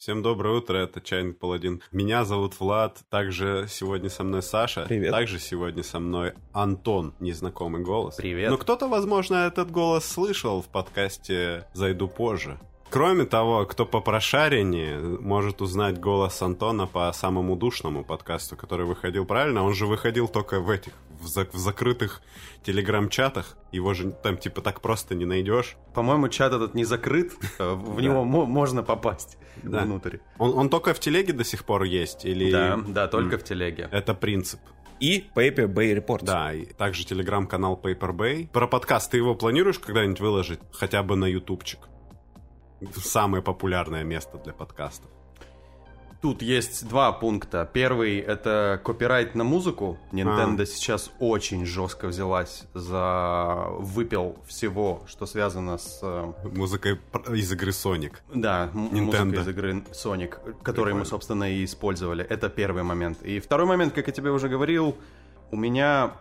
Всем доброе утро, это Чайный Паладин. Меня зовут Влад, также сегодня со мной Саша. Привет. Также сегодня со мной Антон, незнакомый голос. Привет. Но кто-то, возможно, этот голос слышал в подкасте «Зайду позже». Кроме того, кто по прошареннее может узнать голос Антона по самому душному подкасту, который выходил правильно. Он же выходил только в этих, в, за- в закрытых телеграм-чатах. Его же там типа так просто не найдешь. По-моему, чат этот не закрыт, э, в него мо- можно попасть внутрь. Он, только в телеге до сих пор есть? Или... Да, да, только в телеге. Это принцип. И Paper Bay Report. Да, и также телеграм-канал Paper Bay. Про подкаст ты его планируешь когда-нибудь выложить? Хотя бы на ютубчик. Самое популярное место для подкастов. Тут есть два пункта. Первый — это копирайт на музыку. Nintendo А. сейчас очень жестко взялась за выпил всего, что связано с... э, Музыкой из игры Sonic. Да, Nintendo. музыка из игры Sonic, Прикольно. мы, собственно, и использовали. Это первый момент. И второй момент, как я тебе уже говорил, у меня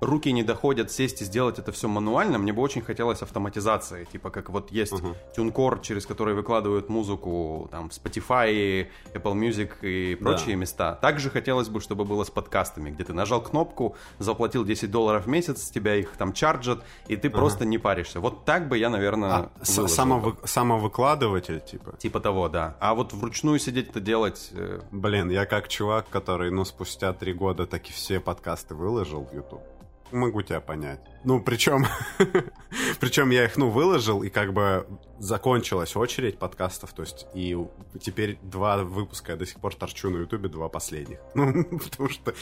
руки не доходят сесть и сделать это все мануально. Мне бы очень хотелось автоматизации. Типа как вот есть Мгм. TuneCore, через который выкладывают музыку там в Spotify, Apple Music и прочие места. Также хотелось бы, чтобы было с подкастами, где ты нажал кнопку, заплатил 10 долларов в месяц, тебя их там чарджат, и ты просто не паришься. Вот так бы я, наверное, А, самовы- самовыкладыватель, типа. Типа того, да. А вот вручную сидеть это делать... э, Блин, я как чувак, который, ну, спустя три года таки все подкасты выложил в YouTube. Могу тебя понять. Ну, причем... причем я их, ну, выложил, и как бы закончилась очередь подкастов, то есть, и теперь два выпуска я до сих пор торчу на Ютубе, два последних. Ну, потому что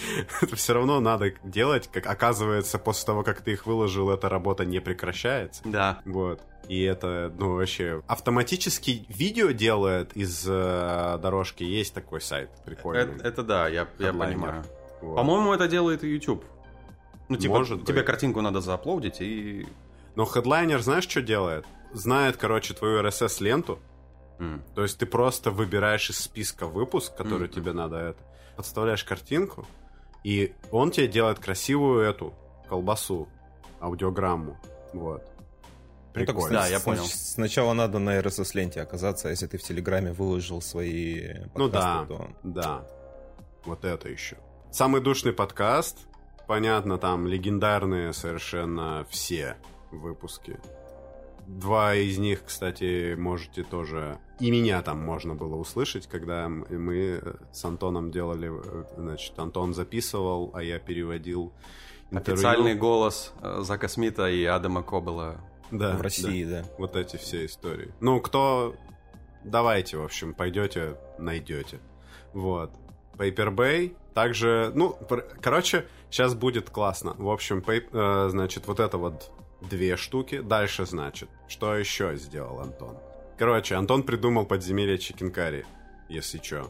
это все равно надо делать, как оказывается, после того, как ты их выложил, эта работа не прекращается. Да. Вот. И это, ну, вообще... Автоматически видео делает из э, дорожки. Есть такой сайт прикольный. Это, это да, я, я понимаю. Вот. По-моему, это делает и YouTube. Ну, типа, Может тебе быть. картинку надо зааплодить и... Но хедлайнер знаешь, что делает? Знает, короче, твою RSS-ленту. М. То есть ты просто выбираешь из списка выпуск, который Мгм. тебе надо это. Подставляешь картинку, и он тебе делает красивую эту колбасу, аудиограмму. Вот. Ну, так, Прикольно. Да, я понял. Сначала надо на RSS-ленте оказаться, если ты в Телеграме выложил свои подкасты, Ну да, то... да. Вот это еще. Самый душный подкаст. Понятно, там легендарные совершенно все выпуски. Два из них, кстати, можете тоже... И меня там можно было услышать, когда мы с Антоном делали... Значит, Антон записывал, а я переводил интервью. Официальный голос э, Зака Смита и Адама Кобела. Да, в России, да. да. Вот эти все истории. Ну, кто... Давайте, в общем, пойдете, найдете. Вот. Paper Bay. Также, ну, пр- короче, сейчас будет классно. В общем, пей- э, значит, вот это вот две штуки. Дальше, значит, что еще сделал Антон? Короче, Антон придумал подземелье Чикенкари, если чё.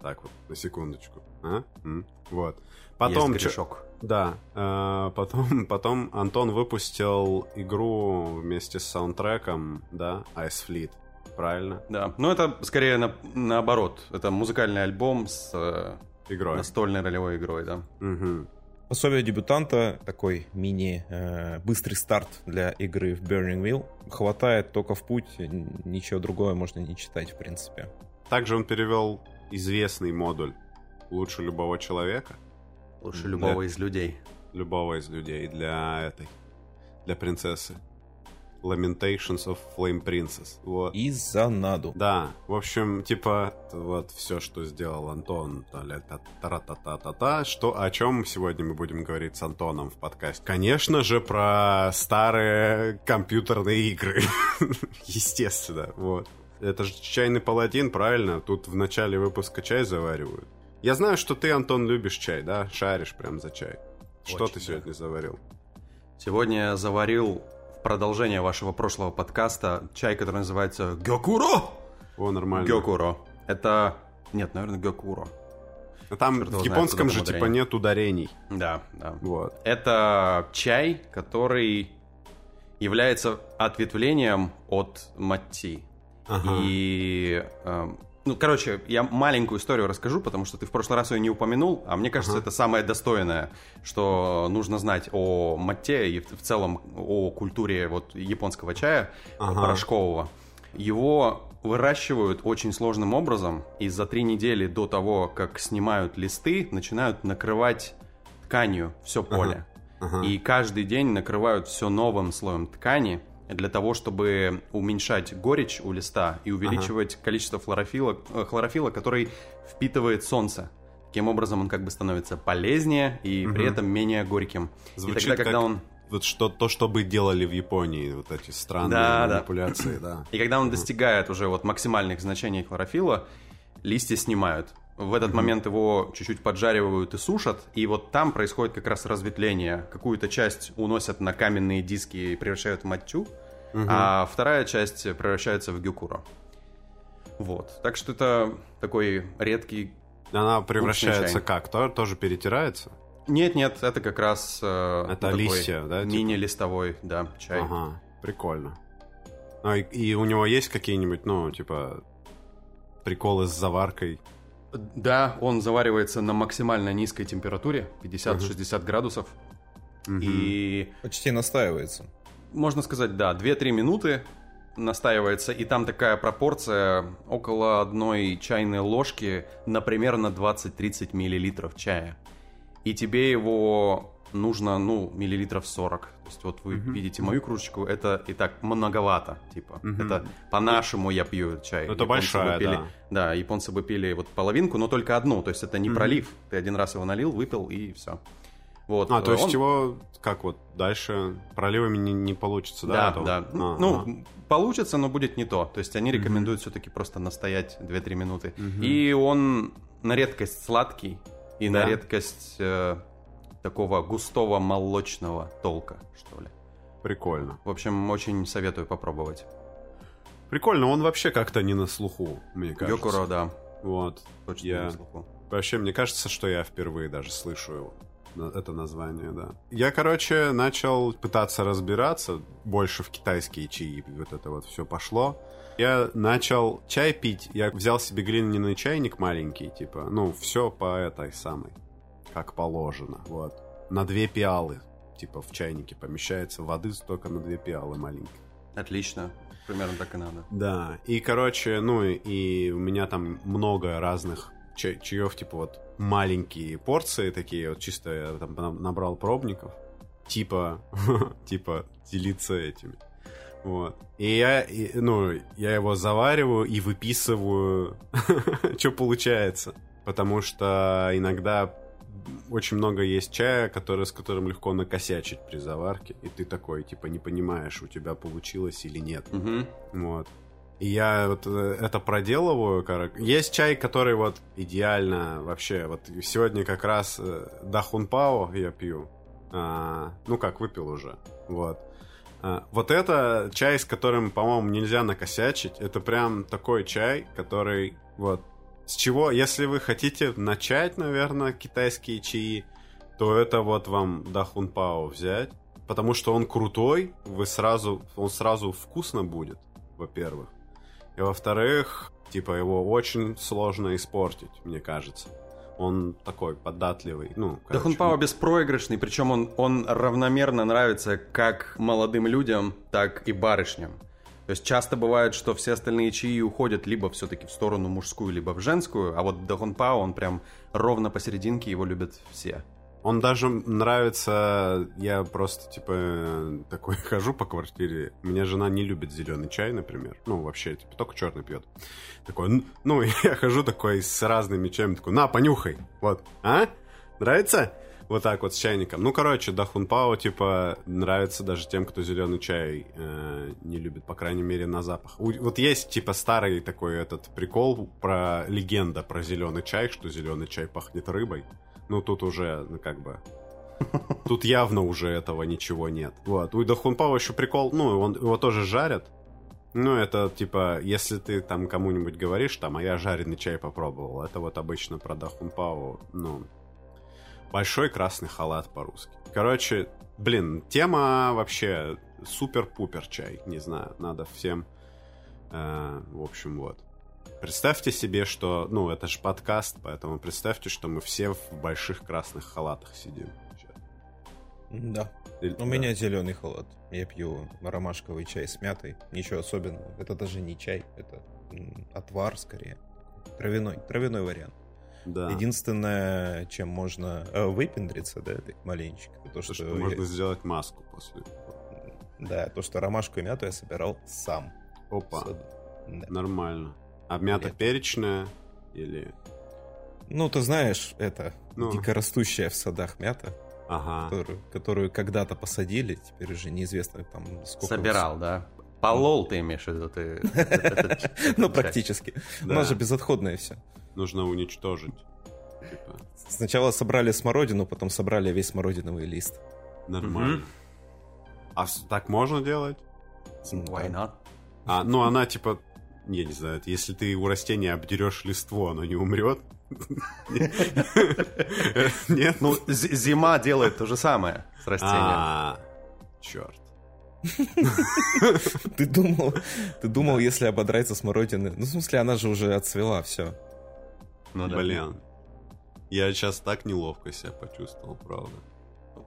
Так вот, на секундочку. А? М? Вот. Потом... Есть грешок. да, э, потом, потом Антон выпустил игру вместе с саундтреком, да, Ice Fleet, правильно? Да, но это скорее на- наоборот. Это музыкальный альбом с э, Игрой. настольной ролевой игрой, да. Мгм. Пособие дебютанта, такой мини э, быстрый старт для игры в Burning Wheel. Хватает только в путь, ничего другое можно не читать, в принципе. Также он перевел известный модуль «Лучше любого человека», Лучше любого из людей. любого из людей для этой, для принцессы. Lamentations of Flame Princess. Вот. И за наду. Да, в общем, типа, вот все, что сделал Антон, та-та-та-та-та, что, о чем сегодня мы будем говорить с Антоном в подкасте? Конечно же, про старые компьютерные игры. Естественно, вот. Это же чайный паладин, правильно? Тут в начале выпуска чай заваривают. Я знаю, что ты, Антон, любишь чай, да? Шаришь прям за чай. Что Очень, ты да. сегодня заварил? Сегодня я заварил продолжение вашего прошлого подкаста чай, который называется Гёкуро. О, нормально. Гёкуро. Это... Нет, наверное, Гёкуро. А Там Черт в японском же типа нет ударений. Да, да. Вот. Это чай, который является ответвлением от матти. Ага. И, эм, ну, короче, я маленькую историю расскажу, потому что ты в прошлый раз ее не упомянул, а мне кажется, Ага. это самое достойное, что нужно знать о матте и в целом о культуре вот японского чая Ага. порошкового. Его выращивают очень сложным образом, и за три недели до того, как снимают листы, начинают накрывать тканью все поле. Ага. И каждый день накрывают все новым слоем ткани для того, чтобы уменьшать горечь у листа и увеличивать количество хлорофила, э, хлорофила, который впитывает солнце. Таким образом, он как бы становится полезнее и при Мгм. этом менее горьким. Звучит и тогда, когда как он Вот что, то, что бы делали в Японии, вот эти странные Да, да. манипуляции, да. И когда он достигает уже вот максимальных значений хлорофила, листья снимают. В этот момент его чуть-чуть поджаривают и сушат, и вот там происходит как раз разветвление. Какую-то часть уносят на каменные диски и превращают в матчу, а вторая часть превращается в гюкуро. Вот. Так что это такой редкий... Она превращается как? То- тоже перетирается? Нет-нет, это как раз... э, Это такой листья, да, типа? Мини-листовой, да, чай. Ага, прикольно. А, и, и у него есть какие-нибудь, ну, типа, приколы с заваркой? Да, он заваривается на максимально низкой температуре, 50-60 градусов. И Почти настаивается. можно сказать, да, 2-3 минуты настаивается, и там такая пропорция около одной чайной ложки на примерно 20-30 миллилитров чая. И тебе его нужно, ну, миллилитров 40. То есть вот вы видите мою кружечку, это и так многовато, типа. Мгм. Это по-нашему я пью чай. Это Японцы большая, бы пили- да. Да, японцы бы пили вот половинку, но только одну, то есть это не пролив. Ты один раз его налил, выпил и все. Вот. А, то есть Он- его, как вот, дальше проливами не, не получится, да? Да, этого? да. А, ну, ага. получится, но будет не то. То есть они рекомендуют все-таки просто настоять 2-3 минуты. И он на редкость сладкий и на Да. редкость э, такого густого молочного толка, что ли. Прикольно. В общем, очень советую попробовать. Прикольно, он вообще как-то не на слуху, мне кажется. Гёкуро, да, Вот. точно Я- на слуху. Вообще, мне кажется, что я впервые даже слышу его. Это название, да. Я, короче, начал пытаться разбираться больше в китайские чаи. Вот это вот все пошло. Я начал чай пить. Я взял себе глиняный чайник маленький, типа, ну, все по этой самой, как положено. Вот. На две пиалы, типа, в чайнике помещается воды только на две пиалы маленькие. Отлично. Примерно так и надо. Да, и, короче, ну, и у меня там много разных ча- чаев, типа вот маленькие порции такие, вот чисто я там на- набрал пробников, типа, типа делиться этими. Вот. И я, и, ну, я его завариваю и выписываю, что получается. Потому что иногда очень много есть чая, который, с которым легко накосячить при заварке. И ты такой, типа, не понимаешь, у тебя получилось или нет. Мгм. Вот. И я вот э, это проделываю. Есть чай, который вот идеально вообще. Вот сегодня как раз э, Дахунпао я пью. А, ну как, выпил уже. Вот. А, вот это чай, с которым, по-моему, нельзя накосячить. Это прям такой чай, который вот с чего, если вы хотите начать, наверное, китайские чаи, то это вот вам Дахунпао взять, потому что он крутой, вы сразу, он сразу вкусно будет, во-первых. И во-вторых, типа его очень сложно испортить, мне кажется. Он такой податливый, ну, Да короче, Хунпао беспроигрышный, причем он, он равномерно нравится как молодым людям, так и барышням. То есть часто бывает, что все остальные чаи уходят либо все-таки в сторону мужскую, либо в женскую, а вот Дахунпао, он прям ровно посерединке, его любят все. Он даже нравится, я просто, типа, э, такой хожу по квартире. У меня жена не любит зеленый чай, например. Ну, вообще, типа, только черный пьет. Такой, «Н- ну, я хожу такой с разными чаями, такой, на, понюхай. Вот, а? Нравится? Вот так вот с чайником. Ну, короче, Дахунпао, типа, нравится даже тем, кто зеленый чай э, не любит, по крайней мере, на запах. У- вот есть, типа, старый такой этот прикол про легенда про зеленый чай, что зеленый чай пахнет рыбой. Ну, тут уже, ну, как бы... Тут явно уже этого ничего нет. Вот. У Дахунпао еще прикол, ну, он, его тоже жарят. Ну, это, типа, если ты там кому-нибудь говоришь, там, а я жареный чай попробовал, это вот обычно про Дахунпао, ну, большой красный халат по-русски. Короче, блин, тема вообще супер-пупер чай, не знаю, надо всем, э, в общем, вот. Представьте себе, что, ну, это же подкаст, поэтому представьте, что мы все в больших красных халатах сидим. Да. Или- У да. меня зеленый халат. Я пью ромашковый чай с мятой. Ничего особенного. Это даже не чай, это отвар скорее. Травяной, травяной вариант. Да. Единственное, чем можно э, выпендриться, да, так маленечко, то, То, что, что я- можно сделать маску после. да, то, что ромашку и мяту я собирал сам. Опа. Да. нормально. А мята Нет. перечная или... Ну, ты знаешь, это Ну. дикорастущая в садах мята, Ага. которую, которую когда-то посадили, теперь уже неизвестно там сколько. Собирал, да? Полол ты имеешь в виду? Ты, это- Ну, это- практически. У нас же безотходное все. Нужно уничтожить. Типа, Сначала собрали смородину, потом собрали весь смородиновый лист. нормально. Мгм. А так можно делать? Why not? А, ну она типа, я не знаю, если ты у растения обдерешь листву, оно не умрет. Нет? Ну, зима делает то же самое с растением. А, черт. Ты думал, ты думал, если ободрать со смородины... Ну, в смысле, она же уже отцвела, все. Ну да. Блин. Я сейчас так неловко себя почувствовал, правда.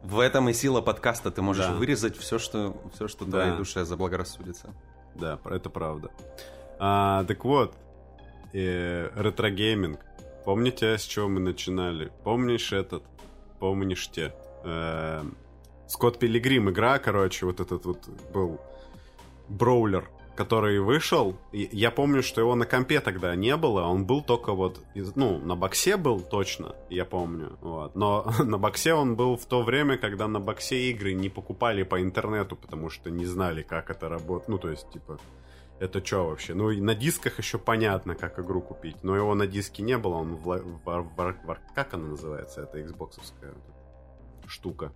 В этом и сила подкаста. Ты можешь Да. вырезать все, что, все, что Да. твоей душе заблагорассудится. Да, это правда. А, так вот, э, ретрогейминг. Помните, с чего мы начинали? Помнишь этот? Помнишь те? Э, Скотт Пилигрим игра, короче, вот этот вот был броулер, который вышел. Я помню, что его на компе тогда не было, он был только вот, ну, на боксе был точно, я помню, вот. Но на боксе он был в то время, когда на боксе игры не покупали по интернету, потому что не знали, как это работает. Ну, то есть, типа, это что вообще? Ну, и на дисках еще понятно, как игру купить, но его на диске не было, он в, в в в как она называется, это xboxовская штука.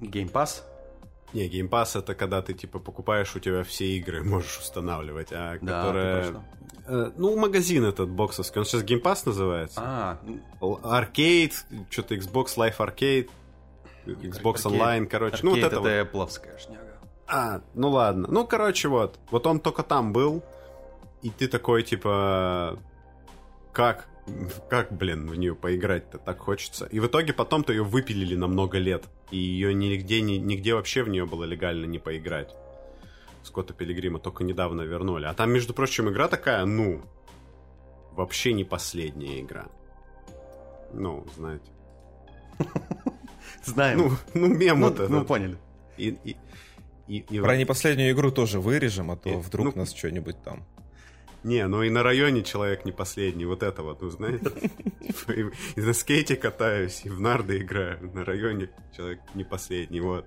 Game Pass? Не, Game Pass это когда ты типа покупаешь, у тебя все игры можешь устанавливать, а Да, про Э, ну, магазин этот боксовский, он сейчас Game Pass называется. А, Л- Arcade, что-то Xbox Live Arcade, Xbox Arcade- Online, короче. ну, вот Arcade это вот. это Apple-овская шняга. А, ну ладно. Ну, короче, вот. Вот он только там был, и ты такой, типа... Как? Как, блин, в нее поиграть-то так хочется? И в итоге потом-то ее выпилили на много лет. И ее нигде, ни- нигде вообще в нее было легально не поиграть. Скотта Пилигрима только недавно вернули. А там, между прочим, игра такая, ну, вообще не последняя игра. Ну, знаете. Знаем. Ну, ну мем ну, вот этот. ну, поняли. И, и, и, и Про непоследнюю игру тоже вырежем, а то Э, вдруг ну- нас что-нибудь там. Не, ну и на районе человек не последний, вот это вот, ну. Типа, И на скейте катаюсь, и в нарды играю. На районе человек не последний, вот.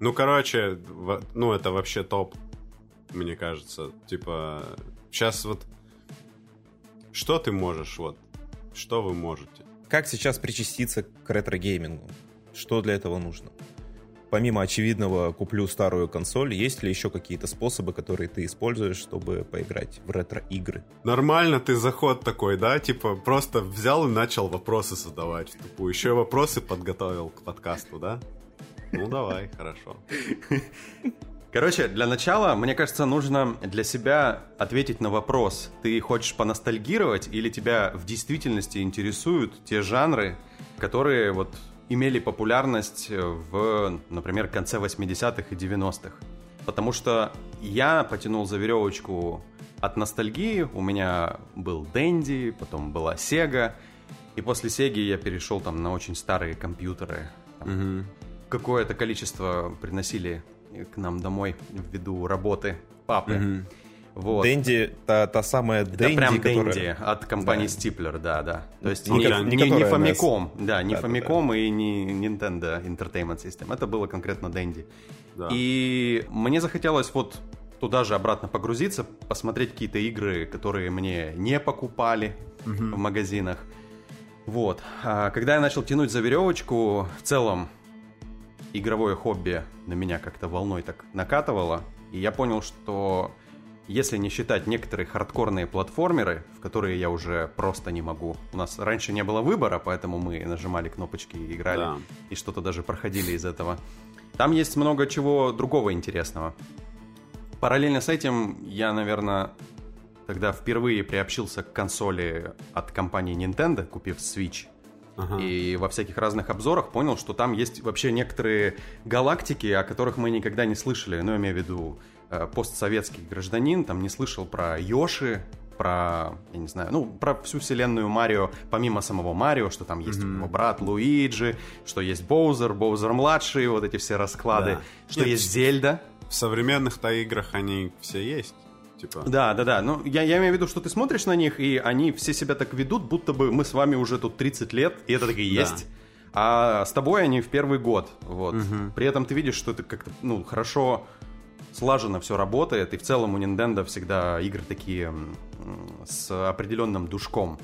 Ну, короче, ну это вообще топ, мне кажется. Типа, сейчас вот... Что ты можешь, вот? Что вы можете? Как сейчас причаститься к ретро-геймингу? Что для этого нужно? Помимо очевидного «куплю старую консоль», есть ли еще какие-то способы, которые ты используешь, чтобы поиграть в ретро-игры? Нормально ты заход такой, да? Типа, просто взял и начал вопросы задавать в тупую. Еще и вопросы подготовил к подкасту, да? Ну, давай, хорошо. Короче, для начала, мне кажется, нужно для себя ответить на вопрос. Ты хочешь поностальгировать или тебя в действительности интересуют те жанры, которые вот имели популярность в, например, конце 80-х и 90-х? Потому что я потянул за веревочку от ностальгии. У меня был Дэнди, потом была Сега. И после Сеги я перешел там на очень старые компьютеры. Там Мгм. какое-то количество приносили к нам домой ввиду работы папы. Мгм. Вот. Дэнди, та, та самая Это Дэнди, прям которая... Дэнди от компании Да. Stipler, да, да. То есть не, не- не, не Famicom, да, не Да, да, Famicom и не Nintendo Entertainment System. Это было конкретно Дэнди. Да. И мне захотелось вот туда же обратно погрузиться, посмотреть какие-то игры, которые мне не покупали в магазинах. Вот. А когда я начал тянуть за веревочку, в целом игровое хобби на меня как-то волной так накатывало. И я понял, что если не считать некоторые хардкорные платформеры, в которые я уже просто не могу. У нас раньше не было выбора, поэтому мы нажимали кнопочки и играли. Да. И что-то даже проходили из этого. Там есть много чего другого интересного. Параллельно с этим я, наверное, тогда впервые приобщился к консоли от компании Nintendo, купив Switch. Ага. И во всяких разных обзорах понял, что там есть вообще некоторые галактики, о которых мы никогда не слышали. Ну, я имею в виду постсоветский гражданин, там не слышал про Йоши, про, я не знаю, ну, про всю вселенную Марио, помимо самого Марио, что там есть mm-hmm. его брат Луиджи, что есть Боузер, Боузер-младший, вот эти все расклады, да. что Нет, есть Зельда. В современных-то играх они все есть. Типа. Да, да, да. Ну, я, я имею в виду, что ты смотришь на них, и они все себя так ведут, будто бы мы с вами уже тут 30 лет, и это так и есть. Да. А с тобой они в первый год. Вот. Угу. При этом ты видишь, что это как-то ну, хорошо слаженно все работает, и в целом у Nintendo всегда игры такие с определенным душком.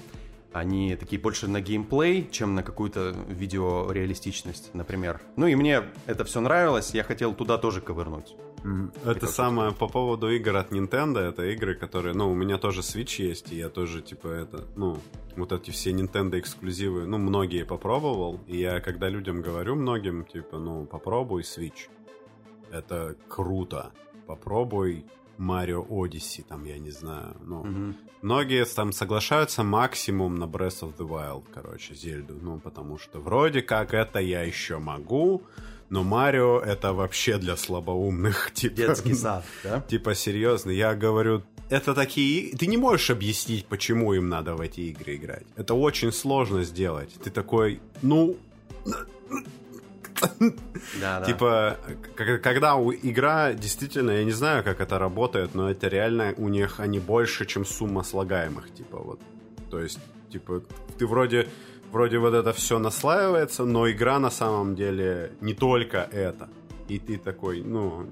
Они такие больше на геймплей, чем на какую-то видеореалистичность, например. Ну и мне это все нравилось, я хотел туда тоже ковырнуть. Это самое по поводу игр от Nintendo, это игры, которые, ну, у меня тоже Switch есть, и я тоже, типа, это, ну, вот эти все Nintendo эксклюзивы, ну, многие попробовал, и я, когда людям говорю многим, типа, ну, попробуй Switch, это круто, попробуй Mario Odyssey, там, я не знаю, ну, угу. многие там соглашаются максимум на Breath of the Wild, короче, Зельду, ну, потому что вроде как это я еще могу, но Марио это вообще для слабоумных. Типа, Детский сад, да? Типа, серьезно, я говорю, это такие... Ты не можешь объяснить, почему им надо в эти игры играть. Это очень сложно сделать. Ты такой, ну... Да, да. Типа, когда игра действительно, я не знаю, как это работает, но это реально у них они больше, чем сумма слагаемых, типа вот. То есть, типа, ты вроде вроде вот это все наслаивается, но игра на самом деле не только это. И ты такой, ну...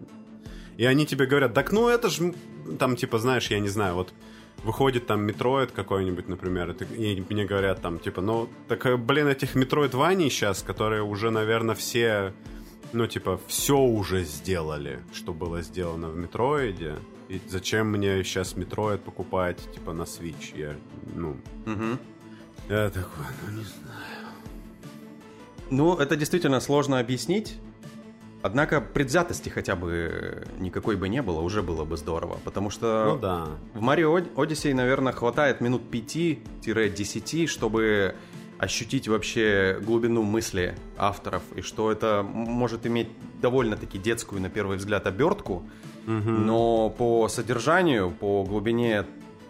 И они тебе говорят, так ну это же, там, типа, знаешь, я не знаю, вот выходит там Metroid какой-нибудь, например, и, мне говорят там, типа, ну, так, э, блин, этих метроидваний сейчас, которые уже, наверное, все, ну, типа, все уже сделали, что было сделано в Metroid е. И зачем мне сейчас Metroid покупать, типа, на Switch? Я, ну... Угу. Я такой, ну не знаю. Ну, это действительно сложно объяснить. Однако предвзятости хотя бы никакой бы не было, уже было бы здорово. Потому что ну, да. в Mario Odyssey, наверное, хватает минут 5-10, чтобы ощутить вообще глубину мысли авторов, и что это может иметь довольно-таки детскую, на первый взгляд, обертку, угу. но по содержанию, по глубине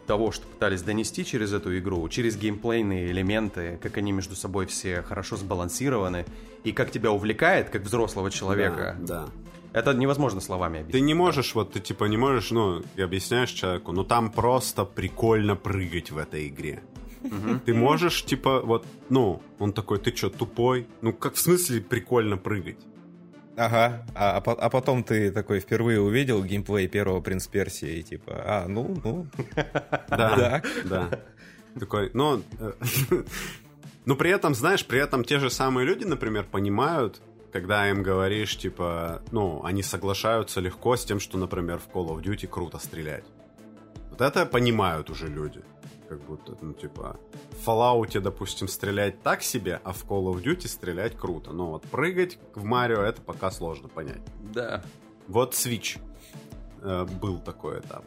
того, что пытались донести через эту игру, через геймплейные элементы, как они между собой все хорошо сбалансированы, и как тебя увлекает, как взрослого человека. Да, да. Это невозможно словами объяснить. Ты не можешь, вот ты типа не можешь, ну, и объясняешь человеку, ну там просто прикольно прыгать в этой игре. Ты можешь, типа, вот, ну, он такой, ты что, тупой? Ну, как в смысле прикольно прыгать? Ага, а, а, а потом ты такой впервые увидел геймплей первого Принц Персии, и типа, а, ну, ну. Да, да. Такой, ну, э, но при этом, знаешь, при этом те же самые люди, например, понимают, когда им говоришь, типа, ну, они соглашаются легко с тем, что, например, в Call of Duty круто стрелять. Вот это понимают уже люди как будто, ну, типа, в Fallout, допустим, стрелять так себе, а в Call of Duty стрелять круто. Но вот прыгать в Марио это пока сложно понять. Да. Вот Switch э, был такой этап.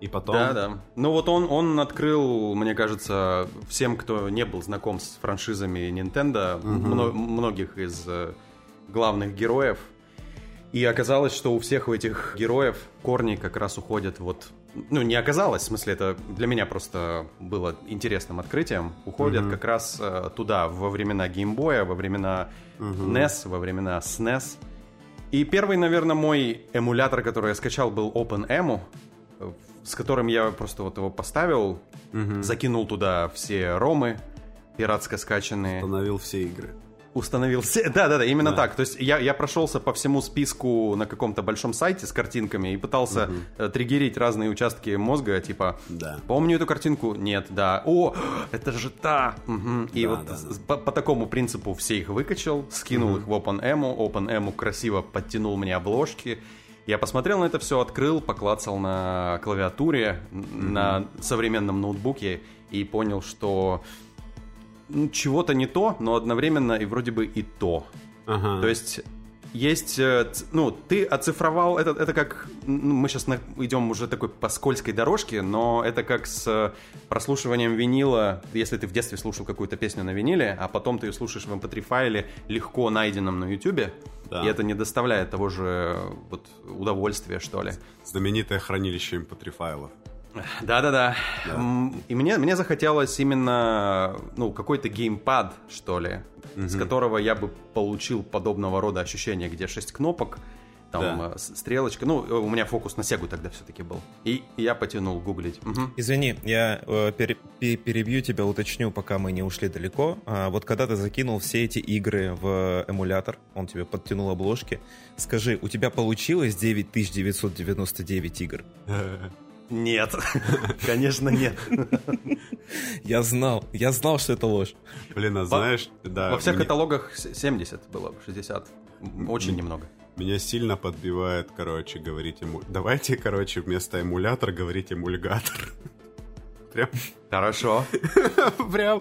И потом... Да, да. Ну вот он, он открыл, мне кажется, всем, кто не был знаком с франшизами Nintendo, угу. мно- многих из э, главных героев. И оказалось, что у всех у этих героев корни как раз уходят вот ну, не оказалось, в смысле, это для меня просто было интересным открытием, уходят mm-hmm. как раз э, туда, во времена геймбоя, во времена mm-hmm. NES, во времена SNES. И первый, наверное, мой эмулятор, который я скачал, был OpenEMU, с которым я просто вот его поставил, mm-hmm. закинул туда все ромы пиратско скачанные. Установил все игры установил все. Да, да, да, именно да. так. То есть я, я прошелся по всему списку на каком-то большом сайте с картинками и пытался угу. триггерить разные участки мозга, типа, да. помню эту картинку? Нет, да. О, это же та. Угу. И да, вот да, да. По, по такому принципу все их выкачал, скинул угу. их в OpenEMU, OpenEMU красиво подтянул мне обложки. Я посмотрел на это все, открыл, поклацал на клавиатуре, mm на современном ноутбуке и понял, что ну, чего-то не то, но одновременно и вроде бы и то. Ага. То есть есть, э, ну, ты оцифровал, это, это как, ну, мы сейчас на, идем уже такой по скользкой дорожке, но это как с прослушиванием винила, если ты в детстве слушал какую-то песню на виниле, а потом ты ее слушаешь в mp3 эм файле, легко найденном на ютубе, Да. И это не доставляет того же вот удовольствия, что ли. Знаменитое хранилище mp3 файлов. Да-да-да. И мне, мне захотелось именно, ну, какой-то геймпад, что ли, с которого я бы получил подобного рода ощущения, где шесть кнопок, там Да. э, стрелочка. Ну, э, у меня фокус на Сегу тогда все-таки был. И я потянул гуглить. Мгм. Извини, я э, пере- пе- перебью тебя, уточню, пока мы не ушли далеко. А, вот когда ты закинул все эти игры в эмулятор, он тебе подтянул обложки, скажи, у тебя получилось 9999 игр? Нет, конечно нет. Я знал, я знал, что это ложь. Блин, а знаешь, да, Во всех каталогах с- 70 было, 60. М, Очень немного. меня сильно подбивает, короче, говорить ему... Давайте, короче, вместо эмулятор говорить эмульгатор. Прям, Хорошо. прям,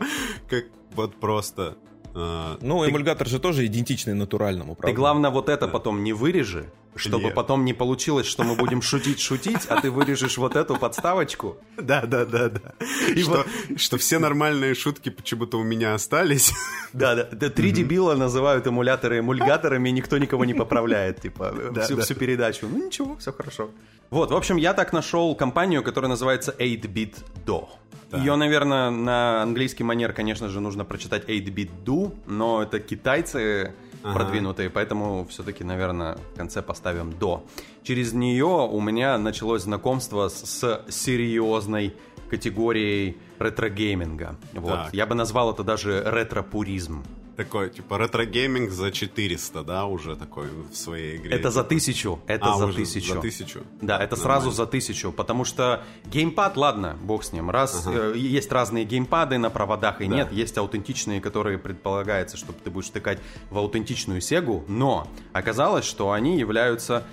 как вот просто... а, Ну, эмульгатор же тоже идентичный натуральному, Ты правда? главное вот это потом не вырежи, чтобы Нет. потом не получилось, что мы будем шутить-шутить, а ты вырежешь вот эту подставочку. Да, да, да, да. И Что, вот- что все нормальные шутки почему-то у меня остались. Да, да. да три дебила называют эмуляторы эмульгаторами, и никто никого не поправляет, типа, Да, всю, да. всю передачу. Ну ничего, все хорошо. Вот, в общем, я так нашел компанию, которая называется 8-Bit Do. Так. Ее, наверное, на английский манер, конечно же, нужно прочитать 8-Bit Do, но это китайцы Ага. продвинутые, поэтому все-таки, наверное, в конце поставим до. Через нее у меня началось знакомство с, с серьезной категорией ретро-гейминга. Вот. Так. Я бы назвал это даже ретро-пуризм. Такой, типа, ретро-гейминг за 400, да, уже такой в своей игре. Это за тысячу. Это А, за тысячу. За тысячу. Да, это Нормально. сразу за тысячу, потому что геймпад, ладно, бог с ним. Раз э, есть разные геймпады на проводах и Да. нет, есть аутентичные, которые предполагается, что ты будешь тыкать в аутентичную сегу, но оказалось, что они являются,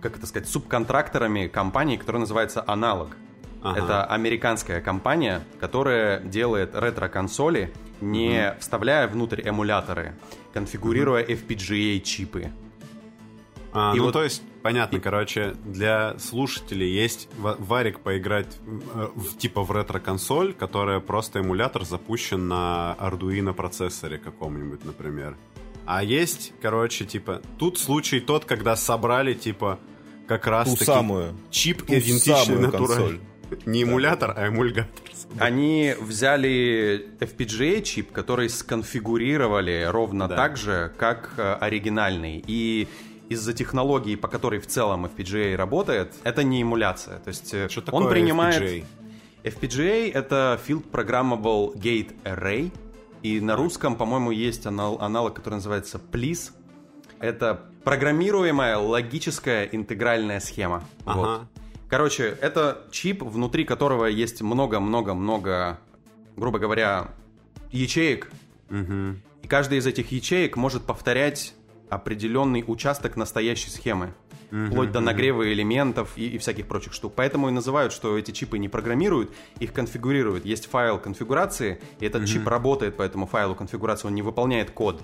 как это сказать, субконтракторами компании, которая называется Analog. Ага. Это американская компания, которая делает ретро-консоли, не вставляя внутрь эмуляторы, конфигурируя FPGA-чипы. А, И ну, вот- то есть, понятно, короче, для слушателей есть ва- варик поиграть э, в, типа в ретро-консоль, которая просто эмулятор запущен на Arduino процессоре каком-нибудь, например. А есть, короче, типа, тут случай тот, когда собрали, типа, как раз Ту таки самую. чип ту идентичный самую натуральный. консоль. Не эмулятор, а эмульгатор. Они взяли FPGA-чип, который сконфигурировали ровно Да. так же, как э, оригинальный. И из-за технологии, по которой в целом FPGA работает, это не эмуляция. То есть э, Что он такое принимает... FPGA? FPGA — это Field Programmable Gate Array. И на русском, по-моему, есть анал- аналог, который называется PLIS. Это программируемая логическая интегральная схема. Вот. Короче, это чип, внутри которого есть много-много-много, грубо говоря, ячеек. Мгм. И каждая из этих ячеек может повторять определенный участок настоящей схемы. Вплоть до нагрева элементов и, и всяких прочих штук. Поэтому и называют, что эти чипы не программируют, их конфигурируют. Есть файл конфигурации, и этот чип работает по этому файлу конфигурации, он не выполняет код.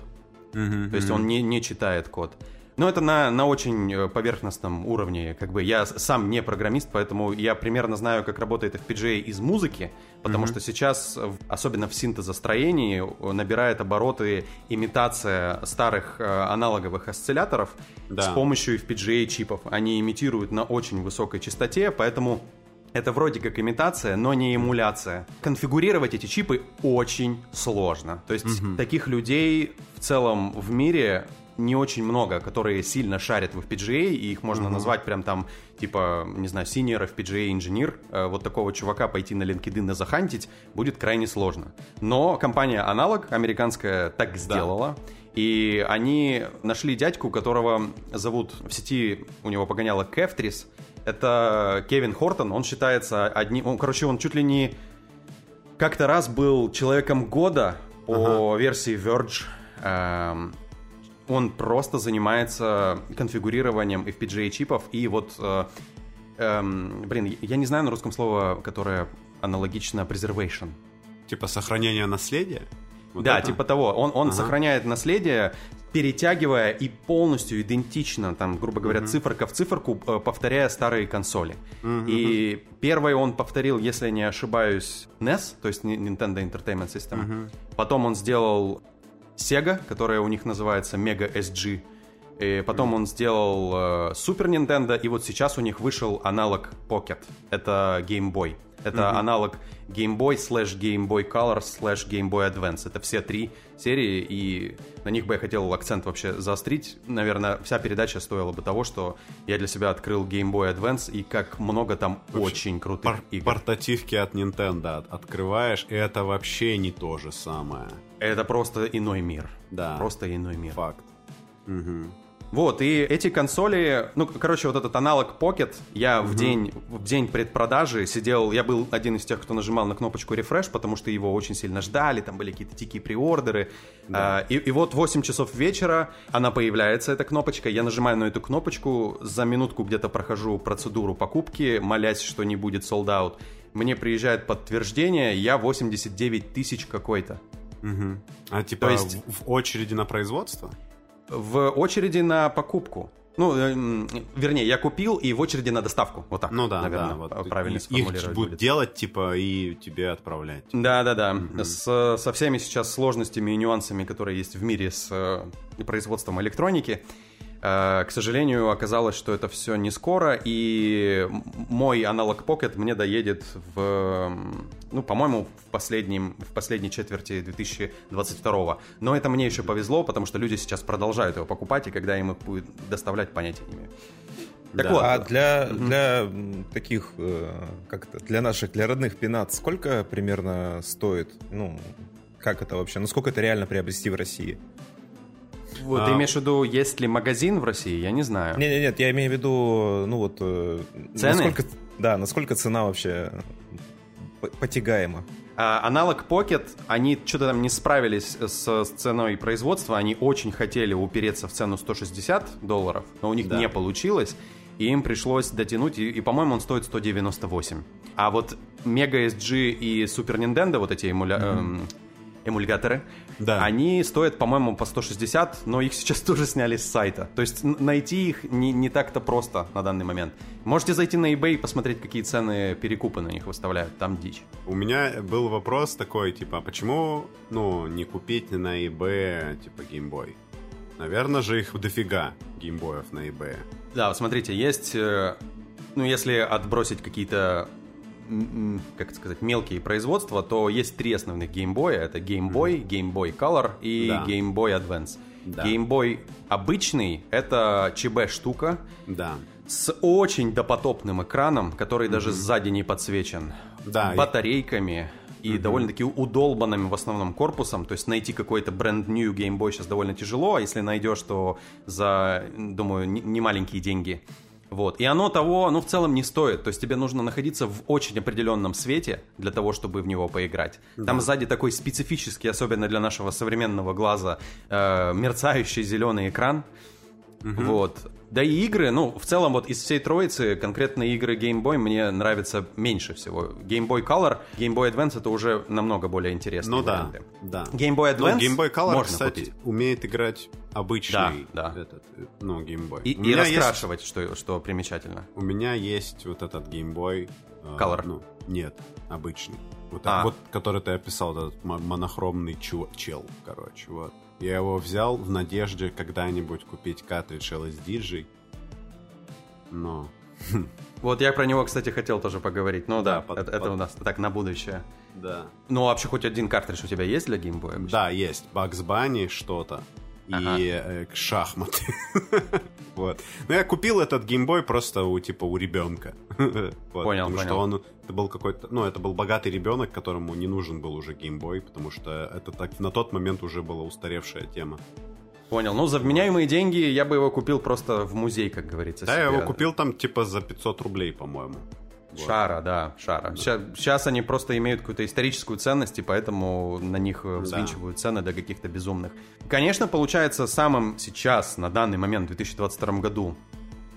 Мгм. То есть он не, не читает код. Но это на, на очень э, поверхностном уровне. Как бы я сам не программист, поэтому я примерно знаю, как работает FPGA из музыки, потому что сейчас, особенно в синтезостроении, набирает обороты имитация старых э, аналоговых осцилляторов Да. с помощью FPGA чипов. Они имитируют на очень высокой частоте, поэтому это вроде как имитация, но не эмуляция. Конфигурировать эти чипы очень сложно. То есть таких людей в целом в мире не очень много, которые сильно шарят в FPGA, и их можно назвать прям там, типа, не знаю, senior FPGA инженер. Э, Вот такого чувака пойти на LinkedIn и захантить будет крайне сложно. Но компания Analog, американская, так сделала. И они нашли дядьку, которого зовут в сети, у него погоняло Кефтрис. Это Кевин Хортон, он считается одним... Он, короче, он чуть ли не как-то раз был человеком года по версии Verge. Эм, он просто занимается конфигурированием FPGA-чипов и вот... э, эм, блин, я не знаю на русском слово, которое аналогично preservation. Типа сохранение наследия? Вот да, это? типа того. Он, он Ага. сохраняет наследие, перетягивая и полностью идентично, там, грубо говоря, циферка в циферку, э, повторяя старые консоли. И первый он повторил, если я не ошибаюсь, NES, то есть Ni- Nintendo Entertainment System. Потом он сделал Sega, которая у них называется Mega SG. И потом он сделал э, Super Nintendo, и вот сейчас у них вышел аналог Pocket. Это Game Boy. Это mm-hmm. аналог Game Boy slash Game Boy Color slash Game Boy Advance. Это все три серии, и на них бы я хотел акцент вообще заострить. Наверное, вся передача стоила бы того, что я для себя открыл Game Boy Advance, и как много там вообще, очень крутых пор- игр. Портативки от Nintendo открываешь, и это вообще не то же самое. Это просто иной мир. Да. Просто иной мир. Факт. Угу. Вот, и эти консоли, ну, короче, вот этот аналог Pocket, я mm-hmm. в, день, в день предпродажи сидел, я был один из тех, кто нажимал на кнопочку Refresh, потому что его очень сильно ждали, там были какие-то дикие приордеры. Да. А, и, и вот 8 часов вечера она появляется, эта кнопочка, я нажимаю на эту кнопочку, за минутку где-то прохожу процедуру покупки, молясь, что не будет sold out. Мне приезжает подтверждение, я 89 тысяч какой-то. Угу. А типа То есть... в очереди на производство? в очереди на покупку. Ну, э, вернее, я купил и в очереди на доставку. Вот так, ну, да, наверное, да, вот правильно Их будут будет. делать, типа, и тебе отправлять. Да-да-да. Угу. С, со всеми сейчас сложностями и нюансами, которые есть в мире с э, производством электроники, Э, к сожалению, оказалось, что это все не скоро, и мой аналог Pocket мне доедет в, ну, по-моему, в, последнем, в последней четверти 2022. Но это мне еще повезло, потому что люди сейчас продолжают его покупать, и когда им их будет доставлять, понятия не имею. Так да. вот. А для, угу. для таких, э, как то для наших, для родных пинат, сколько примерно стоит? Ну, как это вообще? Насколько это реально приобрести в России? Вот, а... Ты имеешь в виду, есть ли магазин в России? Я не знаю. Нет, нет, нет, я имею в виду, ну вот... Э, Цены? Насколько, да, насколько цена вообще потягаема. А, аналог Pocket, они что-то там не справились с, ценой производства, они очень хотели упереться в цену 160 долларов, но у них да. не получилось, и им пришлось дотянуть, и, и по-моему, он стоит 198. А вот Mega SG и Super Nintendo, вот эти эмуля... Mm-hmm. эм, эмульгаторы. Да. Они стоят, по-моему, по 160, но их сейчас тоже сняли с сайта. То есть найти их не, не так-то просто на данный момент. Можете зайти на eBay и посмотреть, какие цены перекупы на них выставляют. Там дичь. У меня был вопрос такой, типа, а почему, ну, не купить на eBay, типа, Game Boy? Наверное же их дофига геймбоев на eBay. Да, смотрите, есть... Э, ну, если отбросить какие-то как это сказать, мелкие производства, то есть три основных Boy. Это Game Boy, Game Boy Color и да. Game Boy Advance. Да. Game Boy обычный — это ЧБ-штука. Да. С очень допотопным экраном, который mm-hmm. даже сзади не подсвечен. Да. Батарейками и mm-hmm. довольно-таки удолбанным в основном корпусом. То есть найти какой-то бренд new Game Boy сейчас довольно тяжело, а если найдешь, то за, думаю, не маленькие деньги. Вот. И оно того, ну, в целом не стоит. То есть тебе нужно находиться в очень определенном свете для того, чтобы в него поиграть. Да. Там сзади такой специфический, особенно для нашего современного глаза, э, мерцающий зеленый экран. Угу. Вот. Да и игры, ну, в целом вот из всей троицы конкретно игры Game Boy мне нравятся меньше всего. Game Boy Color, Game Boy Advance это уже намного более интересные ну, варианты. да, да. Game Boy ну, Advance ну, Game Boy Color, можно кстати, купить. умеет играть обычный да, да. Этот, ну, Game Boy. И, и раскрашивать, есть... что, что примечательно. У меня есть вот этот Game Boy... Э, Color? Э, ну, нет, обычный. Вот, а. вот, который ты описал, этот монохромный чел, короче, вот. Я его взял в надежде когда-нибудь купить картридж LSD, но... Вот я про него, кстати, хотел тоже поговорить. Ну да, да под, это, под... это у нас так на будущее. Да. Ну, вообще хоть один картридж у тебя есть для геймбоя? Да, есть. Бакс Банни что-то. Ага. И э, шахматы. вот. Ну, я купил этот геймбой просто у, типа, у ребенка. вот, понял, потому понял. что он, это был какой-то, ну, это был богатый ребенок, которому не нужен был уже геймбой, потому что это так на тот момент уже была устаревшая тема. Понял. Ну, за вменяемые деньги я бы его купил просто в музей, как говорится. Да, себе. я его купил там типа за 500 рублей, по-моему. Вот. Шара, да, шара. Сейчас, сейчас они просто имеют какую-то историческую ценность, и поэтому на них э, взвинчивают да. цены до каких-то безумных. Конечно, получается самым сейчас, на данный момент, в 2022 году,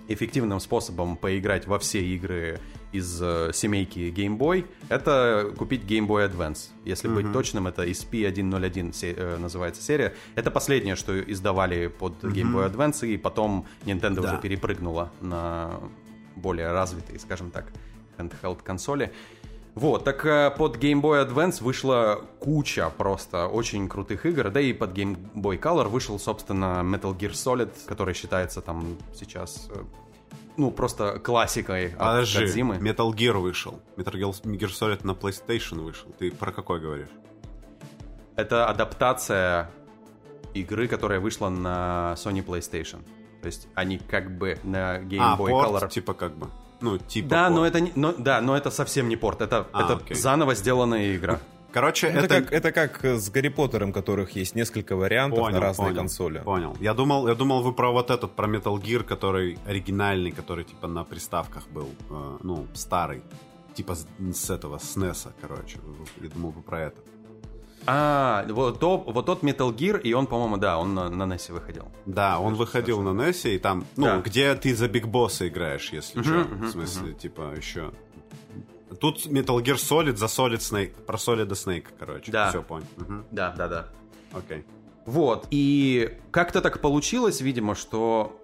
эффективным способом поиграть во все игры из э, семейки Game Boy, это купить Game Boy Advance. Если mm-hmm. быть точным, это SP101 се- э, называется серия. Это последнее, что издавали под mm-hmm. Game Boy Advance, и потом Nintendo да. уже перепрыгнула на более развитые, скажем так, handheld консоли. Вот, так э, под Game Boy Advance вышла куча просто очень крутых игр, да и под Game Boy Color вышел, собственно, Metal Gear Solid, который считается там сейчас, э, ну, просто классикой от Подожди, Кодзимы. Metal Gear вышел. Metal Gear Solid на PlayStation вышел. Ты про какой говоришь? Это адаптация игры, которая вышла на Sony PlayStation. То есть они как бы на Game а, Boy порт, Color... типа как бы. Ну, типа Да, порт. но это, не, но, да, но это совсем не порт. Это, А, это окей. заново сделанная игра. Короче, Это, это... как, это как с Гарри Поттером, которых есть несколько вариантов Понял, на разные понял, консоли. Понял. Я думал, я думал, вы про вот этот, про Metal Gear, который оригинальный, который типа на приставках был, э, ну, старый. Типа с, с этого, с NES, короче. Я думал, вы про это. А, вот, то- вот тот Metal Gear, и он, по-моему, да, он на, на NES выходил. Да, он выходил на NES, и там, ну, Да. где ты за Биг Босса играешь, если Мгм, что. мгм, В смысле, типа, еще... Тут Metal Gear Solid за Solid Snake, про Solid Snake, короче. Да. Все понял. Мгм, Да, да, да. Окей. Вот, и как-то так получилось, видимо, что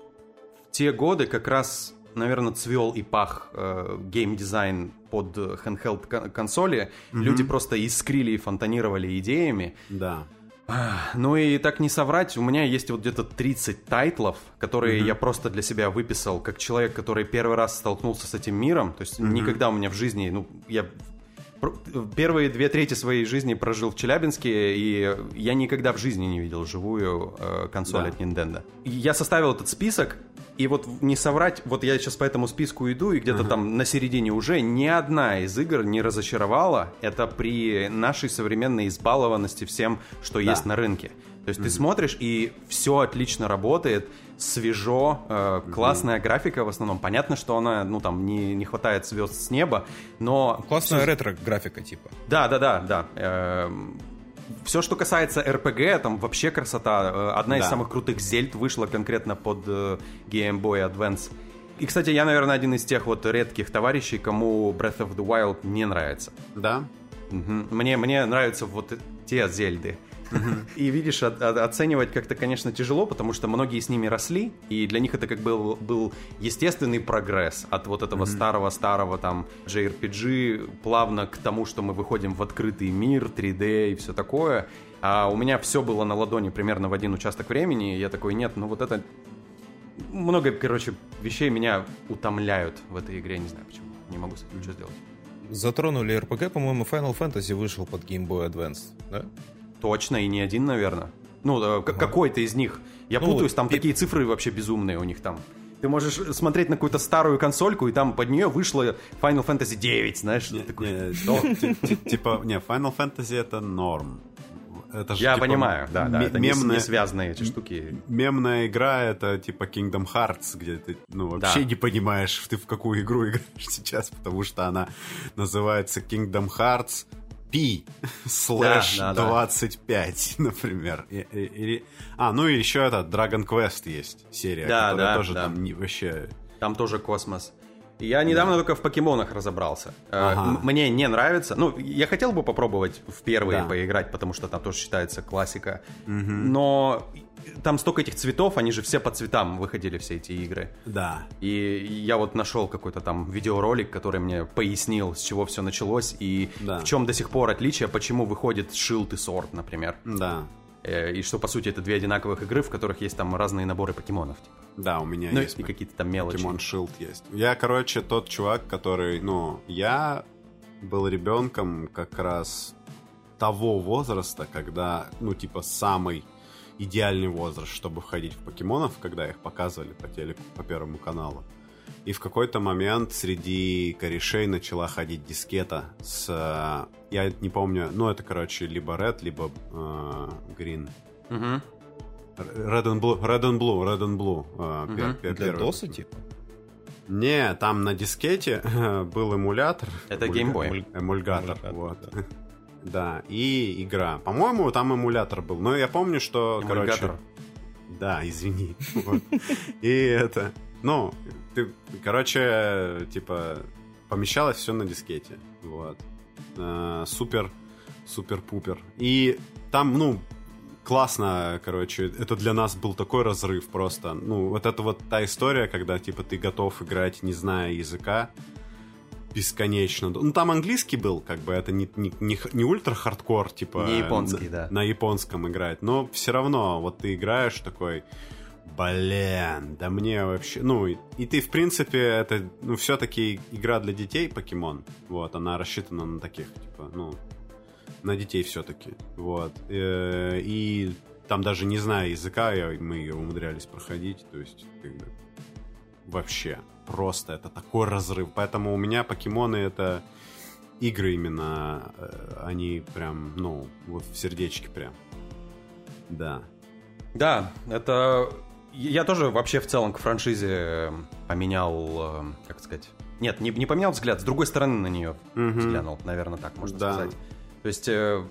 в те годы как раз, наверное, цвел и пах э, геймдизайн под handheld кон- консоли. Люди просто искрили и фонтанировали идеями. Да. Ну и так не соврать, у меня есть вот где-то 30 тайтлов, которые я просто для себя выписал, как человек, который первый раз столкнулся с этим миром. То есть никогда у меня в жизни, ну, я первые две трети своей жизни прожил в Челябинске, и я никогда в жизни не видел живую э, консоль Да. от Nintendo. Я составил этот список, и вот не соврать, вот я сейчас по этому списку иду, и где-то там на середине уже ни одна из игр не разочаровала. Это при нашей современной избалованности всем, что есть на рынке. То есть ты смотришь, и все отлично работает, свежо, э, классная графика в основном. Понятно, что она, ну там, не, не хватает звезд с неба, но... Классная всё- ретро-графика, типа. да, да, да, да. Все, что касается RPG, там вообще красота. Э, Одна из Да. самых крутых зельд вышла конкретно под э, Game Boy Advance. И, кстати, я, наверное, один из тех вот редких товарищей, кому Breath of the Wild не нравится. Да? Мгм. Мне, мне нравятся вот те зельды. И видишь, оценивать как-то, конечно, тяжело, потому что многие с ними росли, и для них это как был, был естественный прогресс от вот этого старого-старого там JRPG плавно к тому, что мы выходим в открытый мир, 3D и все такое. А у меня все было на ладони примерно в один участок времени, и я такой, нет, ну вот это... Много, короче, вещей меня утомляют в этой игре, не знаю почему. Не могу с этим ничего сделать. Затронули RPG, по-моему, Final Fantasy вышел под Game Boy Advance, да? Точно, и не один, наверное. Ну, э, к- какой-то из них. Я Ну, путаюсь, там пи- такие цифры вообще безумные у них там. Ты можешь смотреть на какую-то старую консольку, и там под нее вышло Final Fantasy 9, знаешь? такой, Не, ти- Типа, не, Final Fantasy это норм. Это же, Я типа, понимаю, да, да, это не, с- не мемная, связанные эти штуки. мемная игра это типа Kingdom Hearts, где ты ну, вообще Да. не понимаешь, ты в какую игру играешь сейчас, потому что она называется Kingdom Hearts P слэш да, да. 25, например. И- и- или- а, ну и еще этот Dragon Quest есть серия, Да, которая да, тоже да. там не, вообще... Там тоже космос. Я недавно только в покемонах разобрался. Э, Ага. Мне не нравится. Ну, я хотел бы попробовать в первые Да. поиграть, потому что там тоже считается классика. Но там столько этих цветов, они же все по цветам выходили, все эти игры. Да. И я вот нашел какой-то там видеоролик, который мне пояснил, с чего все началось и Да. в чем до сих пор отличие, почему выходит Шилд и Сорд, например. Да. Э, И что, по сути, это две одинаковых игры, в которых есть там разные наборы покемонов. типа. Да, у меня Ну есть. и какие-то там мелочи. Покемон Shield есть. Я, короче, тот чувак, который, ну, я был ребенком как раз того возраста, когда, ну, типа, самый идеальный возраст, чтобы входить в покемонов, когда их показывали по телеку, по Первому каналу. И в какой-то момент среди корешей начала ходить дискета с... э, Я не помню, ну, это, короче, либо Red, либо э, Green. Мгм. Red and Blue, Red and Blue, Red and Blue. э, пер- пер- Для. DOS, типа? Не, там на дискете был эмулятор. Это эмуль- Эмульгатор, Эмульгатор, вот. Да, и игра. По-моему, там эмулятор был. Но я помню, что, Эмульгатор. короче... Да, извини. И это... Ну, ты, короче, типа, помещалось все на дискете. Вот. Э, Супер, супер-пупер. И там, ну, классно, короче, это для нас был такой разрыв просто. Ну, вот это вот та история, когда, типа, ты готов играть, не зная языка, бесконечно. Ну, там английский был, как бы это не, не, не, не ультра-хардкор, типа... Не японский, на, да. На японском играть. Но все равно, вот ты играешь такой... Блин, да мне вообще... Ну, и, и ты, в принципе, это, ну, все-таки игра для детей, покемон. Вот, она рассчитана на таких, типа, ну, на детей все-таки. Вот. Э, и там даже не зная языка, я, мы ее умудрялись проходить. То есть, как бы, вообще просто это такой разрыв. Поэтому у меня покемоны это игры именно, э, они прям, ну, вот в сердечке прям. Да. Да, это... Я тоже вообще в целом к франшизе поменял, как сказать... Нет, не, не поменял взгляд, с другой стороны на нее Мгм. взглянул, наверное, так можно Да. сказать. То есть э,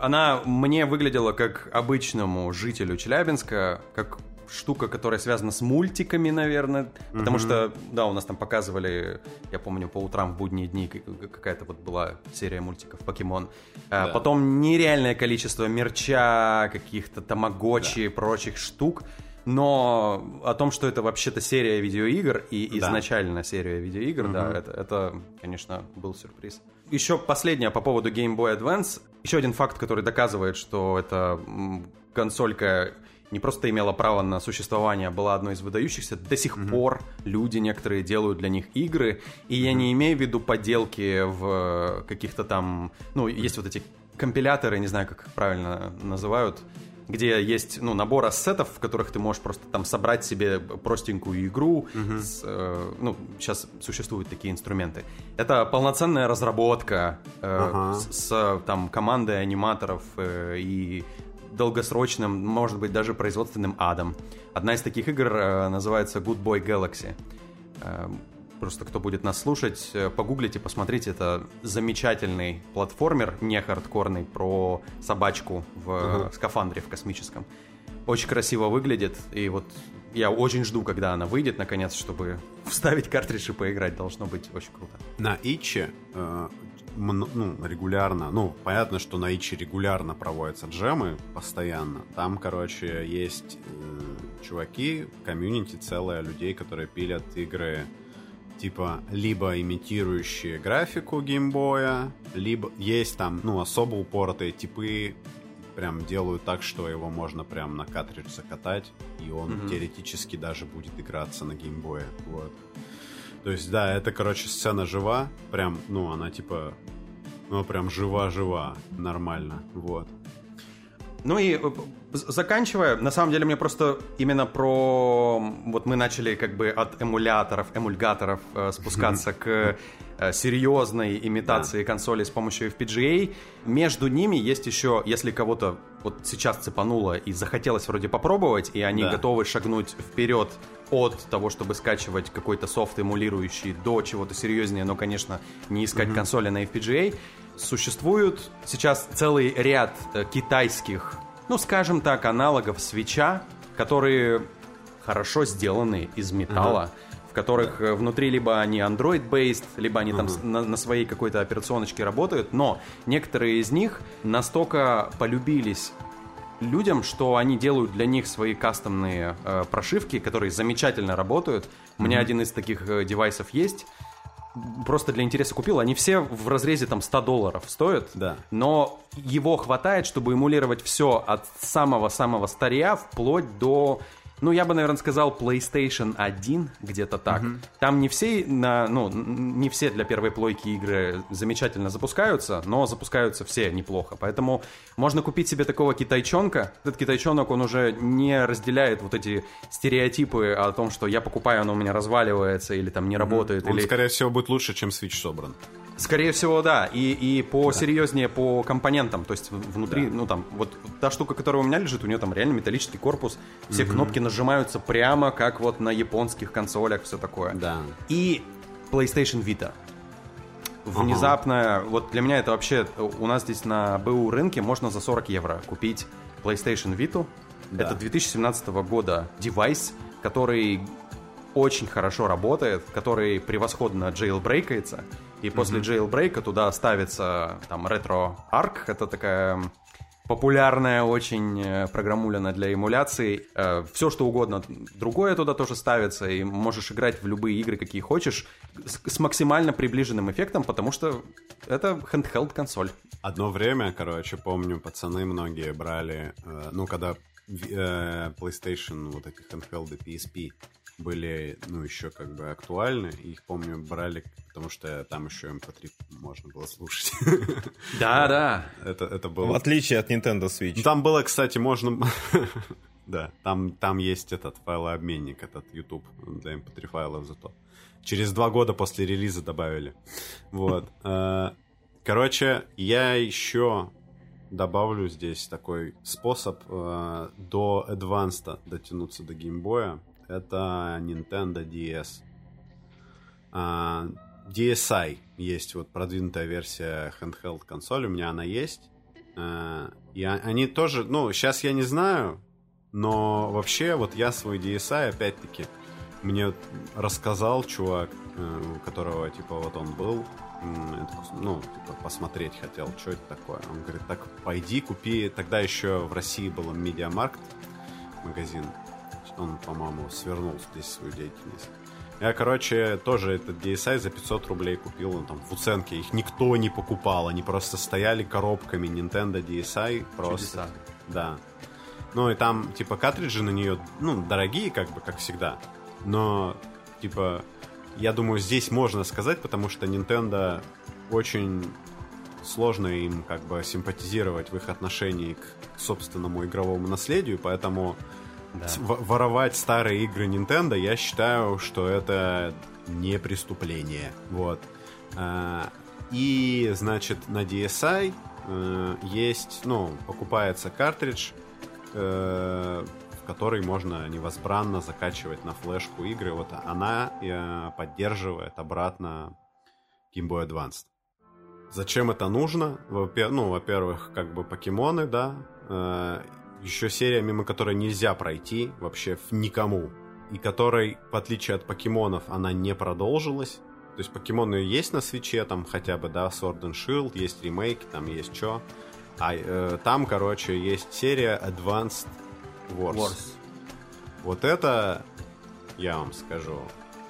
она мне выглядела как обычному жителю Челябинска, как штука, которая связана с мультиками, наверное, потому Мгм. что, да, у нас там показывали, я помню, по утрам в будние дни какая-то вот была серия мультиков «Покемон». А, Да. Потом нереальное количество мерча, каких-то тамагочи и прочих штук, но о том, что это вообще-то серия видеоигр и Да. изначально серия видеоигр, да, Мгм. это, это, конечно, был сюрприз. Еще последнее по поводу Game Boy Advance. Еще один факт, который доказывает, что эта консолька не просто имела право на существование, а была одной из выдающихся. До сих пор люди некоторые делают для них игры, и я не имею в виду поделки в каких-то там... Ну, есть вот эти компиляторы, не знаю, как их правильно называют, где есть ну, набор ассетов, в которых ты можешь просто там собрать себе простенькую игру. с, э, ну, сейчас существуют такие инструменты. Это полноценная разработка э, Ага. с, с, там командой аниматоров э, и долгосрочным, может быть, даже производственным адом. Одна из таких игр э, называется Good Boy Galaxy. Э, Просто кто будет нас слушать, э, погуглите, посмотрите. Это замечательный платформер, не хардкорный, про собачку в Ага. скафандре в космическом. Очень красиво выглядит, и вот я очень жду, когда она выйдет, наконец, чтобы вставить картридж и поиграть. Должно быть очень круто. На Иче э, ну, регулярно, ну, понятно, что на Иче регулярно проводятся джемы постоянно. Там, короче, есть э, чуваки, комьюнити целое людей, которые пилят игры типа либо имитирующие графику геймбоя, либо есть там, ну, особо упоротые типы, прям делают так, что его можно прям на картридж закатать, и он Мгм. теоретически даже будет играться на геймбое, вот. То есть, да, это, короче, сцена жива, прям, ну, она типа, ну, прям жива-жива, нормально, вот. Ну и э, заканчивая, на самом деле мне просто именно про... Вот мы начали как бы от эмуляторов, эмульгаторов э, спускаться к серьезной имитации консоли с помощью FPGA. Между ними есть еще, если кого-то вот сейчас цепануло и захотелось вроде попробовать, и они Да. готовы шагнуть вперед от того, чтобы скачивать какой-то софт эмулирующий до чего-то серьезнее, но, конечно, не искать консоли на FPGA, существует сейчас целый ряд э, китайских, ну, скажем так, аналогов свеча, которые хорошо сделаны из металла, в которых э, внутри либо они Android-based, либо они там с- на, на своей какой-то операционочке работают, но некоторые из них настолько полюбились людям, что они делают для них свои кастомные э, прошивки, которые замечательно работают. У меня один из таких э, девайсов есть. Просто для интереса купил. Они все в разрезе там 100 долларов стоят. Да. Но его хватает, чтобы эмулировать все от самого-самого старья вплоть до... Ну, я бы, наверное, сказал PlayStation 1, где-то так. Там не все, на, ну, не все для первой плойки игры замечательно запускаются, но запускаются все неплохо. Поэтому можно купить себе такого китайчонка. Этот китайчонок, он уже не разделяет вот эти стереотипы о том, что я покупаю, оно у меня разваливается или там не работает. Он, или... скорее всего, будет лучше, чем Switch собран. Скорее всего, да. И, и по серьезнее по компонентам. То есть внутри, ну там, вот та штука, которая у меня лежит, у нее там реально металлический корпус. Все кнопки нажимаются прямо, как вот на японских консолях, все такое. Да. И PlayStation Vita. Внезапно, вот для меня это вообще, у нас здесь на БУ рынке можно за 40 евро купить PlayStation Vita. Да. Это 2017 года девайс, который очень хорошо работает, который превосходно джейлбрейкается. И после джейлбрейка туда ставится там арк, это такая популярная очень э, программуляна для эмуляции. Э, Все, что угодно другое туда тоже ставится, и можешь играть в любые игры, какие хочешь, с, максимально приближенным эффектом, потому что это handheld консоль. Одно время, короче, помню, пацаны многие брали, э, ну, когда PlayStation, вот эти handheld PSP были, ну, еще как бы актуальны. Их, помню, брали, потому что там еще MP3 можно было слушать. Да, да. Это, это было... В отличие от Nintendo Switch. Ну, Там было, кстати, можно... Да, там, там есть этот файлообменник, этот YouTube для MP3 файлов зато. Через два года после релиза добавили. Вот. Э, Короче, я еще добавлю здесь такой способ э, до Advanced дотянуться до геймбоя. Это Nintendo DS. А, DSi есть вот продвинутая версия handheld консоли, у меня она есть. А, и а- они тоже, ну, сейчас я не знаю, но вообще вот я свой DSi, опять-таки, мне рассказал чувак, э, у которого, типа, вот он был, ну, типа, посмотреть хотел, что это такое. Он говорит, так, пойди, купи. Тогда еще в России был Медиамаркт, магазин. Он, по-моему, свернул здесь свою деятельность. Я, короче, тоже этот DSi за 500 рублей купил, он там в уценке. Их никто не покупал, они просто стояли коробками Nintendo DSi. Просто. Чудеса. Да. Ну и там, типа, картриджи на нее, ну, дорогие, как бы, как всегда. Но, типа, я думаю, здесь можно сказать, потому что Nintendo очень сложно им, как бы, симпатизировать в их отношении к собственному игровому наследию, поэтому Да. воровать старые игры Nintendo, я считаю, что это не преступление. Вот. А, И, значит, на DSi э, есть, ну, покупается картридж, э, в который можно невозбранно закачивать на флешку игры. Вот она э, поддерживает обратно Game Boy Advance. Зачем это нужно? Ну, во-первых, как бы покемоны, да. Еще серия, мимо которой нельзя пройти вообще никому. И которой, в отличие от покемонов, она не продолжилась. То есть покемоны есть на свече, там хотя бы, да, Sword and Shield, есть ремейки, там есть что. А э, там, короче, есть серия Advanced Wars. Wars. Вот это, я вам скажу,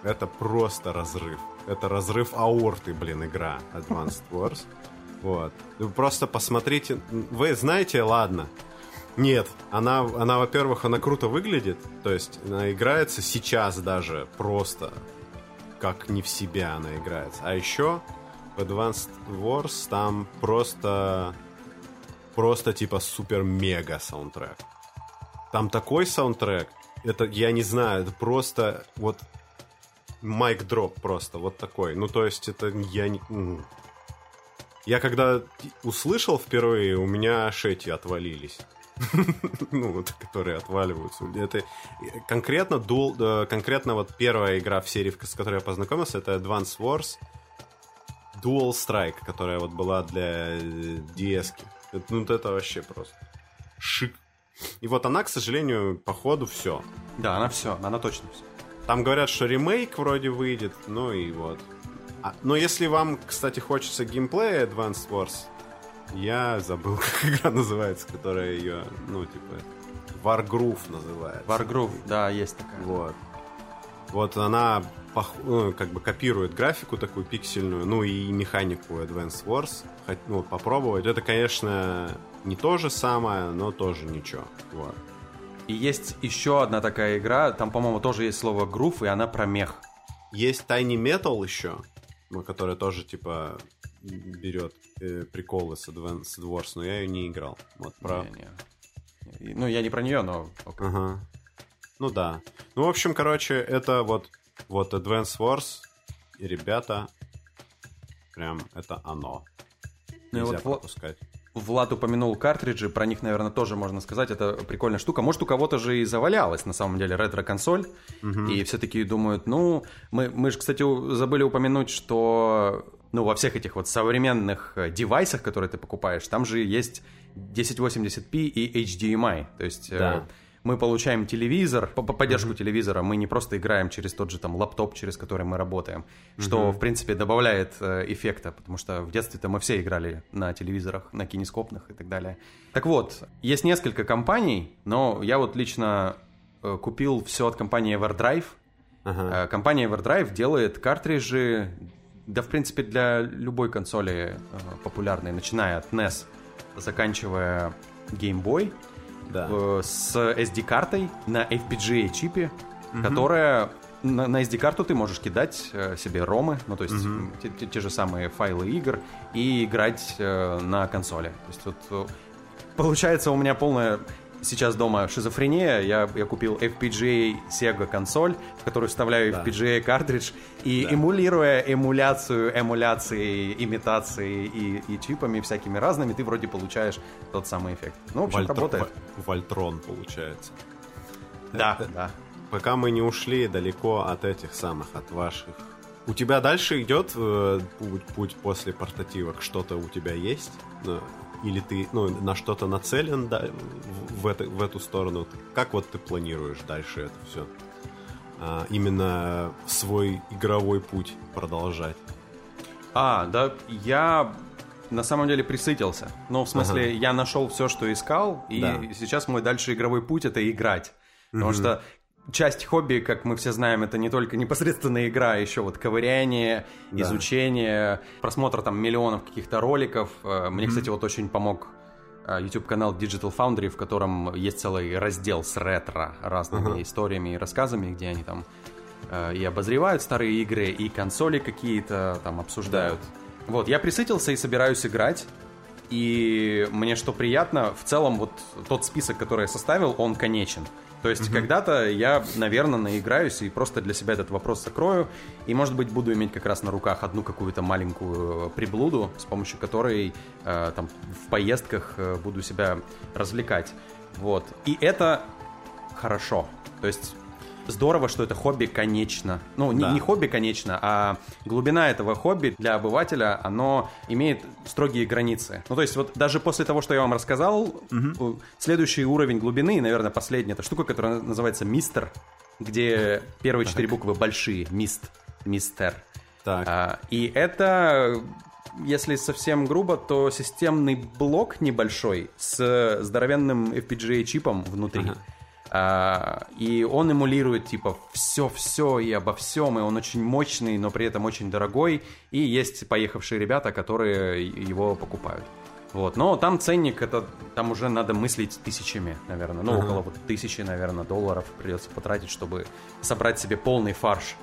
это просто разрыв. Это разрыв аорты, блин, игра Advanced Wars. Вот. Вы просто посмотрите. Вы знаете, ладно. Нет, она, она, во-первых, она круто выглядит. То есть она играется сейчас даже просто как не в себя она играется. А еще в Advanced Wars там просто просто типа супер-мега саундтрек. Там такой саундтрек, это, я не знаю, это просто вот майк дроп просто, вот такой. Ну, то есть это я не... Я когда услышал впервые, у меня эти отвалились. Ну, вот, которые отваливаются. Это конкретно, Dual, э, конкретно вот первая игра в серии, с которой я познакомился, это Advance Wars Dual Strike, которая вот была для э, DS. -ки. Ну, это вообще просто шик. И вот она, к сожалению, по ходу все. Да, она все, она точно все. Там говорят, что ремейк вроде выйдет, ну и вот. А, но если вам, кстати, хочется геймплея Advanced Wars, я забыл, как игра называется, которая ее, ну, типа, Wargroove называется. Wargroove, да, есть такая. Вот. Вот она ну, как бы копирует графику такую пиксельную, ну и механику Advance Wars. Хот- ну, вот попробовать. Это, конечно, не то же самое, но тоже ничего. Вот. И есть еще одна такая игра, там, по-моему, тоже есть слово грув, и она про мех. Есть Tiny Metal еще, которая тоже, типа, берет э, приколы с Advance Wars, но я ее не играл. Вот про... Не-не. И- Ну, я не про нее, но... Ага. Ну да. Ну, в общем, короче, это вот, вот Advance Wars, и ребята, прям это оно. Ну Нельзя вот Вла- пропускать. Влад упомянул картриджи, про них, наверное, тоже можно сказать. Это прикольная штука. Может, у кого-то же и завалялась, на самом деле, ретро-консоль. И все такие думают, ну... Мы, мы же, кстати, забыли упомянуть, что... Ну, во всех этих вот современных э, девайсах, которые ты покупаешь, там же есть 1080p и HDMI. То есть э, Да. мы получаем телевизор, по по поддержку mm-hmm. телевизора, мы не просто играем через тот же там лаптоп, через который мы работаем, mm-hmm. что, в принципе, добавляет э, эффекта, потому что в детстве-то мы все играли на телевизорах, на кинескопных и так далее. Так вот, есть несколько компаний, но я вот лично э, купил все от компании EverDrive. Uh-huh. Э, компания EverDrive делает картриджи, да, в принципе, для любой консоли э, популярной, начиная от NES, заканчивая Game Boy да. э, с SD-картой на FPGA-чипе, угу. которая на, на SD-карту ты можешь кидать э, себе ромы, ну то есть угу. те, те, те же самые файлы игр и играть э, на консоли. То есть вот э, получается у меня полная сейчас дома шизофрения. Я, я купил FPGA Sega консоль, в которую вставляю да. FPGA картридж, и да. эмулируя эмуляцию, эмуляции, имитации и, и чипами всякими разными, ты вроде получаешь тот самый эффект. Ну, в общем, Вольтр... работает. Вольтрон получается. Да, Это... да. Пока мы не ушли далеко от этих самых, от ваших у тебя дальше идет э, путь, путь после портативок? Что-то у тебя есть? Или ты ну, на что-то нацелен да, в, это, в эту сторону? Как вот ты планируешь дальше это все? А, именно свой игровой путь продолжать? А, да, я на самом деле присытился. Ну, в смысле, ага. я нашел все, что искал, и да. сейчас мой дальше игровой путь это играть. Потому угу. что часть хобби, как мы все знаем, это не только непосредственно игра, а еще вот ковыряние, да. изучение, просмотр там миллионов каких-то роликов. Э, мне, mm-hmm. кстати, вот очень помог э, YouTube-канал Digital Foundry, в котором есть целый раздел с ретро разными uh-huh. историями и рассказами, где они там э, и обозревают старые игры, и консоли какие-то там обсуждают. Да. Вот, я присытился и собираюсь играть. И мне что приятно, в целом вот тот список, который я составил, он конечен. То есть mm-hmm. когда-то я, наверное, наиграюсь и просто для себя этот вопрос закрою, и, может быть, буду иметь как раз на руках одну какую-то маленькую э, приблуду, с помощью которой э, там в поездках э, буду себя развлекать. Вот. И это хорошо. То есть здорово, что это хобби конечно. Ну, не, да. не хобби конечно, а глубина этого хобби для обывателя, оно имеет строгие границы. Ну, то есть вот даже после того, что я вам рассказал, угу. следующий уровень глубины, наверное, последняя, это штука, которая называется мистер, где первые четыре буквы большие, мист, мистер. Так. А, и это если совсем грубо, то системный блок небольшой с здоровенным FPGA-чипом внутри. Ага. А, и он эмулирует, типа, все-все и обо всем, и он очень мощный, но при этом очень дорогой, и есть поехавшие ребята, которые его покупают. Вот, но там ценник, это там уже надо мыслить тысячами, наверное, ну, uh-huh. около вот тысячи, наверное, долларов придется потратить, чтобы собрать себе полный фарш.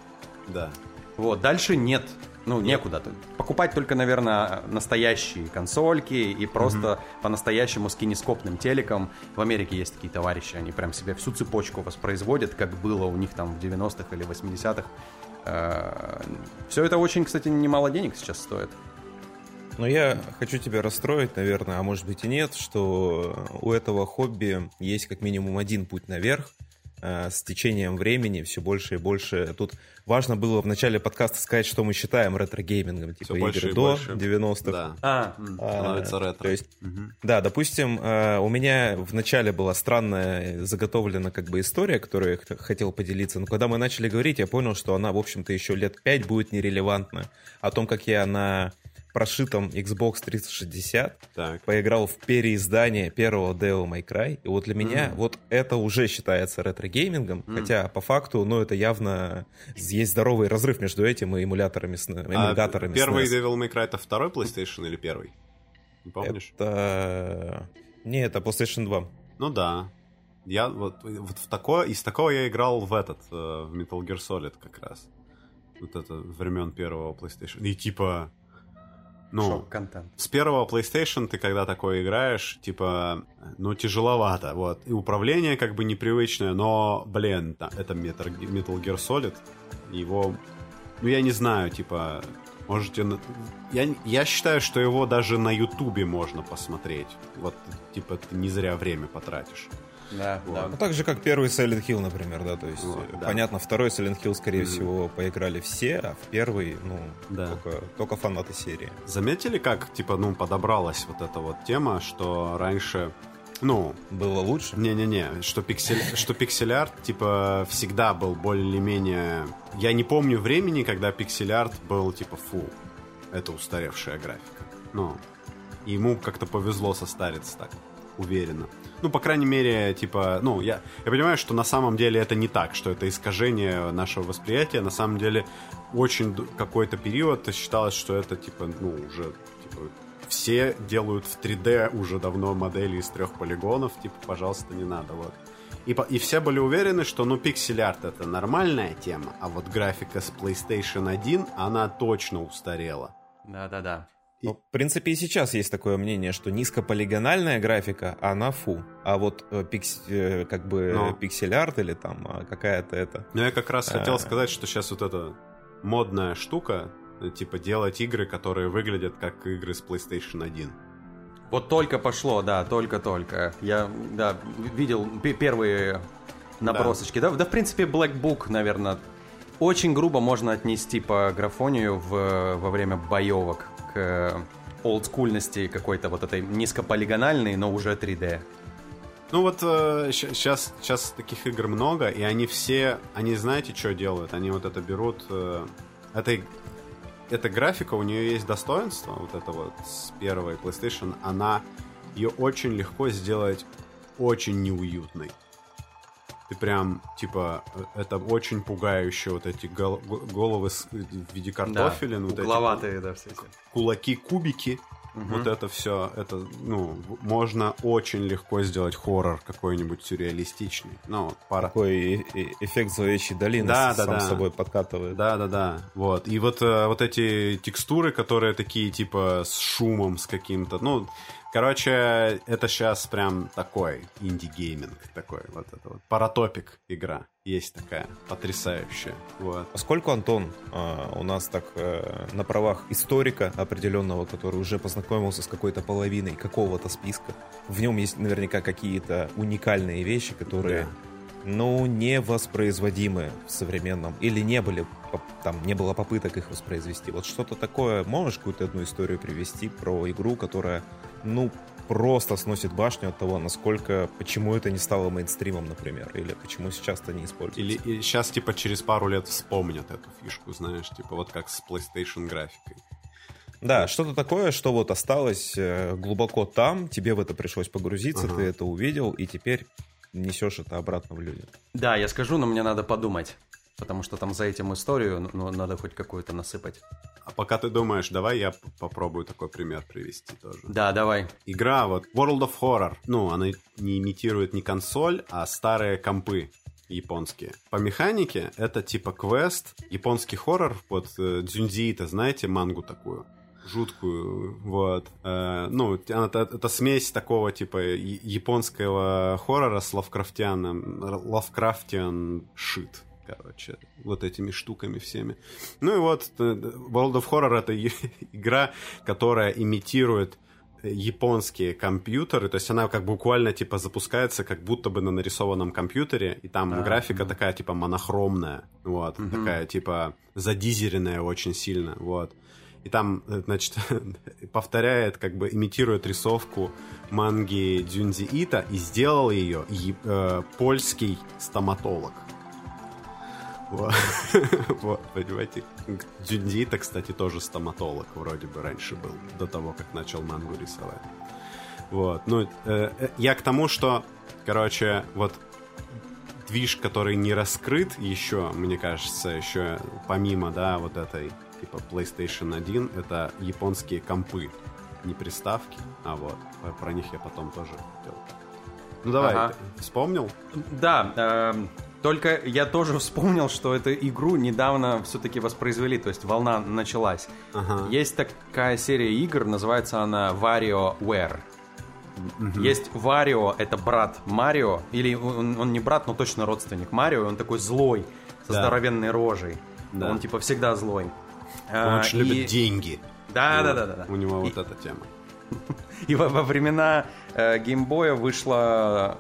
Да. Вот, дальше нет ну, некуда. Покупать только, наверное, настоящие консольки и просто угу. по-настоящему с кинескопным телеком. В Америке есть такие товарищи, они прям себе всю цепочку воспроизводят, как было у них там в 90-х или 80-х. Э, Все это очень, кстати, немало денег сейчас стоит. Но я хочу тебя расстроить, наверное, а может быть и нет, что у этого хобби есть как минимум один путь наверх, Э, с течением времени все больше и больше. Тут важно было в начале подкаста сказать, что мы считаем ретро-геймингом. Типа все игры до 90-х. Да. А, становится ретро. То есть, угу. Да, допустим, э, у меня в начале была странная заготовлена как бы история, которую я хотел поделиться. Но когда мы начали говорить, я понял, что она, в общем-то, еще лет пять будет нерелевантна. О том, как я на прошитом Xbox 360, так. поиграл в переиздание первого Devil May Cry, и вот для меня мм. вот это уже считается ретро-геймингом, мм. хотя по факту, ну, это явно есть здоровый разрыв между этим и эмуляторами, с, эмуляторами а первый SNES. Devil May Cry это второй PlayStation или первый? Не помнишь? Это... Не, это PlayStation 2. Ну да. Я вот, вот в такое, из такого я играл в этот, э, в Metal Gear Solid как раз. Вот это времен первого PlayStation. И типа ну, контент. С первого PlayStation ты когда такое играешь, типа, ну, тяжеловато, вот. И управление как бы непривычное, но, блин, это Metal, Gear Solid, его, ну, я не знаю, типа, можете... Я, я считаю, что его даже на Ютубе можно посмотреть. Вот, типа, ты не зря время потратишь. Да, вот. да. Ну, так же, как первый Silent Hill, например, да, то есть, вот, да. понятно, второй Silent Hill, скорее mm-hmm. всего, поиграли все, а в первый, ну, да. только, только фанаты серии. Заметили, как, типа, ну, подобралась вот эта вот тема, что раньше Ну, Было лучше? Не-не-не, что пиксель, что пиксель-арт, типа, всегда был более-менее... Я не помню времени, когда пиксель-арт был, типа, фу, это устаревшая графика. Ну, ему как-то повезло состариться так, уверенно. Ну, по крайней мере, типа, ну, я, я понимаю, что на самом деле это не так, что это искажение нашего восприятия. На самом деле, очень какой-то период считалось, что это, типа, ну, уже, типа, все делают в 3D уже давно модели из трех полигонов, типа, пожалуйста, не надо, вот. И, и все были уверены, что, ну, пиксель-арт это нормальная тема, а вот графика с PlayStation 1, она точно устарела. Да-да-да. Ну, в принципе, и сейчас есть такое мнение, что низкополигональная графика, она фу. А вот э, пикс- э, как бы Но. пиксель-арт или там а, какая-то это... Но я как раз хотел А. сказать, что сейчас вот эта модная штука, э, типа делать игры, которые выглядят как игры с PlayStation 1. Вот только пошло, да, только-только. Я, да, видел пе- первые набросочки. Да. да, в принципе, Black Book, наверное, очень грубо можно отнести по графонию в, во время боевок к олдскульности какой-то вот этой низкополигональной, но уже 3D. Ну вот сейчас, сейчас таких игр много, и они все, они знаете, что делают? Они вот это берут... Э, этой, эта графика, у нее есть достоинство, вот это вот с первой PlayStation, она... Ее очень легко сделать очень неуютной. Ты прям, типа, э, это очень пугающе, вот эти гол- го- головы с- в виде картофелин, вот эти угловатые, да, все эти. кулаки, кубики, Мгм. вот это все, это, ну, можно очень легко сделать хоррор какой-нибудь сюрреалистичный. Ну, вот пара... Такой эффект зловещей долины Да, с- да, сам да. собой подкатывает. Да-да-да, вот. И вот, э, вот эти текстуры, которые такие, типа, с шумом, с каким-то, ну, короче, это сейчас прям такой инди-гейминг такой, вот это вот. Paratopic игра есть такая, потрясающая, вот. Поскольку Антон а, у нас так э, на правах историка определенного, который уже познакомился с какой-то половиной какого-то списка, в нем есть наверняка какие-то уникальные вещи, которые, Да. ну, не воспроизводимы в современном, или не были, там, не было попыток их воспроизвести. Вот что-то такое, можешь какую-то одну историю привести про игру, которая, ну, просто сносит башню от того, насколько, почему это не стало мейнстримом, например, или почему сейчас это не используется. Или сейчас, типа, через пару лет вспомнят эту фишку, знаешь, типа, вот как с PlayStation графикой. Да, что-то такое, что вот осталось э, глубоко там, тебе в это пришлось погрузиться, Ага. ты это увидел, и теперь несешь это обратно в люди. Да, я скажу, но мне надо подумать. Потому что там за этим историю ну, надо хоть какую-то насыпать. А пока ты думаешь, давай я попробую такой пример привести тоже. Да, давай. Игра вот World of Horror, ну, она не имитирует не консоль, а старые компы японские. По механике это типа квест, японский хоррор, вот э, Дзюнзиита, знаете мангу такую? жуткую, вот. Э, ну, это, это смесь такого, типа, японского хоррора с лавкрафтианом, лавкрафтиан шит, короче, вот этими штуками всеми. Ну и вот, э, World of Horror это игра, которая имитирует э, японские компьютеры, то есть она как буквально типа запускается как будто бы на нарисованном компьютере, и там А, графика мгм. такая типа монохромная, вот, Мгм. такая типа задизеренная очень сильно, вот. И там, э, значит, повторяет, как бы имитирует рисовку манги Дзюнзи Ита и сделал ее э, польский стоматолог. Вот. Вот, понимаете? Дзюнзи Ита, кстати, тоже стоматолог вроде бы раньше был, до того, как начал мангу рисовать. Вот, ну, э, э, я к тому, что, короче, вот движ, который не раскрыт еще, мне кажется, еще помимо, да, вот этой, типа, PlayStation 1, это японские компы, не приставки, а вот, про- про них я потом тоже хотел. Ну давай, Ага. вспомнил? Да, эм, только я тоже вспомнил, что эту игру недавно все-таки воспроизвели, то есть волна началась. Ага. Есть такая серия игр, называется она WarioWare. Есть Варио, это брат Марио, или он, он не брат, но точно родственник Марио, он такой злой, со Да. здоровенной рожей. Да. Он типа всегда злой. Он А, очень и- любит деньги. Да, да, да, да, да. У него И- вот эта тема. И во, во времена э, геймбоя вышла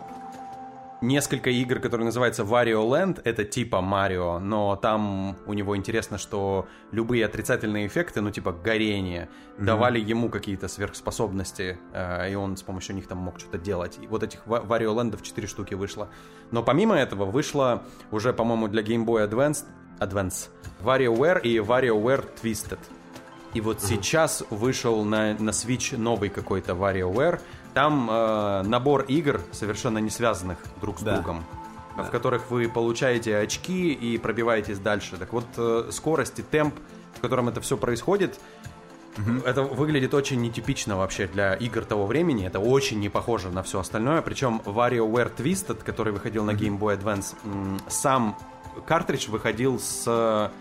несколько игр, которые называются Wario Land, это типа Марио, но там у него интересно, что любые отрицательные эффекты, ну типа горение, mm-hmm. давали ему какие-то сверхспособности, э, и он с помощью них там мог что-то делать. И вот этих Wario Land 4 штуки вышло. Но помимо этого вышло уже, по-моему, для Game Boy Advance, Advance WarioWare и WarioWare Twisted. И вот mm-hmm. сейчас вышел на, на Switch новый какой-то WarioWare, там э, набор игр, совершенно не связанных друг с да. другом, да. в которых вы получаете очки и пробиваетесь дальше. Так вот, э, скорость и темп, в котором это все происходит, угу. это выглядит очень нетипично вообще для игр того времени. Это очень не похоже на все остальное. Причем WarioWare Twisted, который выходил на Game Boy Advance, сам картридж выходил с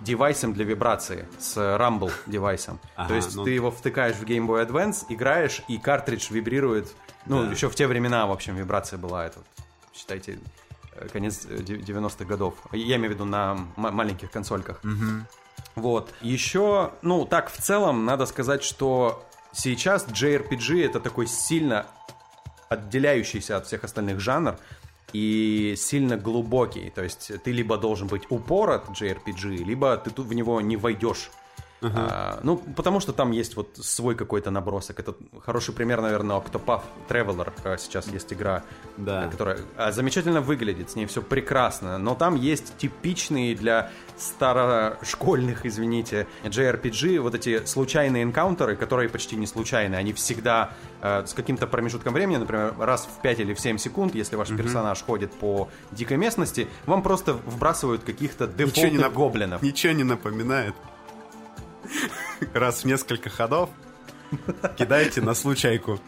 девайсом для вибрации, с Rumble девайсом. Ага, То есть ну... ты его втыкаешь в Game Boy Advance, играешь, и картридж вибрирует. Ну, да. еще в те времена, в общем, вибрация была, это, считайте, э, конец 90-х годов. Я имею в виду на маленьких консольках. Угу. Вот. Еще, ну, так, в целом, надо сказать, что сейчас JRPG это такой сильно отделяющийся от всех остальных жанр и сильно глубокий. То есть ты либо должен быть упорот JRPG, либо ты тут в него не войдешь. Uh-huh. А, ну, потому что там есть вот свой какой-то набросок. Это хороший пример, наверное, Octopath Traveler. А, сейчас есть игра, да. которая а, замечательно выглядит, с ней все прекрасно. Но там есть типичные для старошкольных, извините, JRPG, вот эти случайные энкаунтеры, которые почти не случайные. Они всегда э, с каким-то промежутком времени, например, раз в 5 или в 7 секунд, если ваш mm-hmm. персонаж ходит по дикой местности, вам просто вбрасывают каких-то дефолтных ничего не гоблинов. Ничего не напоминает раз в несколько ходов кидайте на случайку.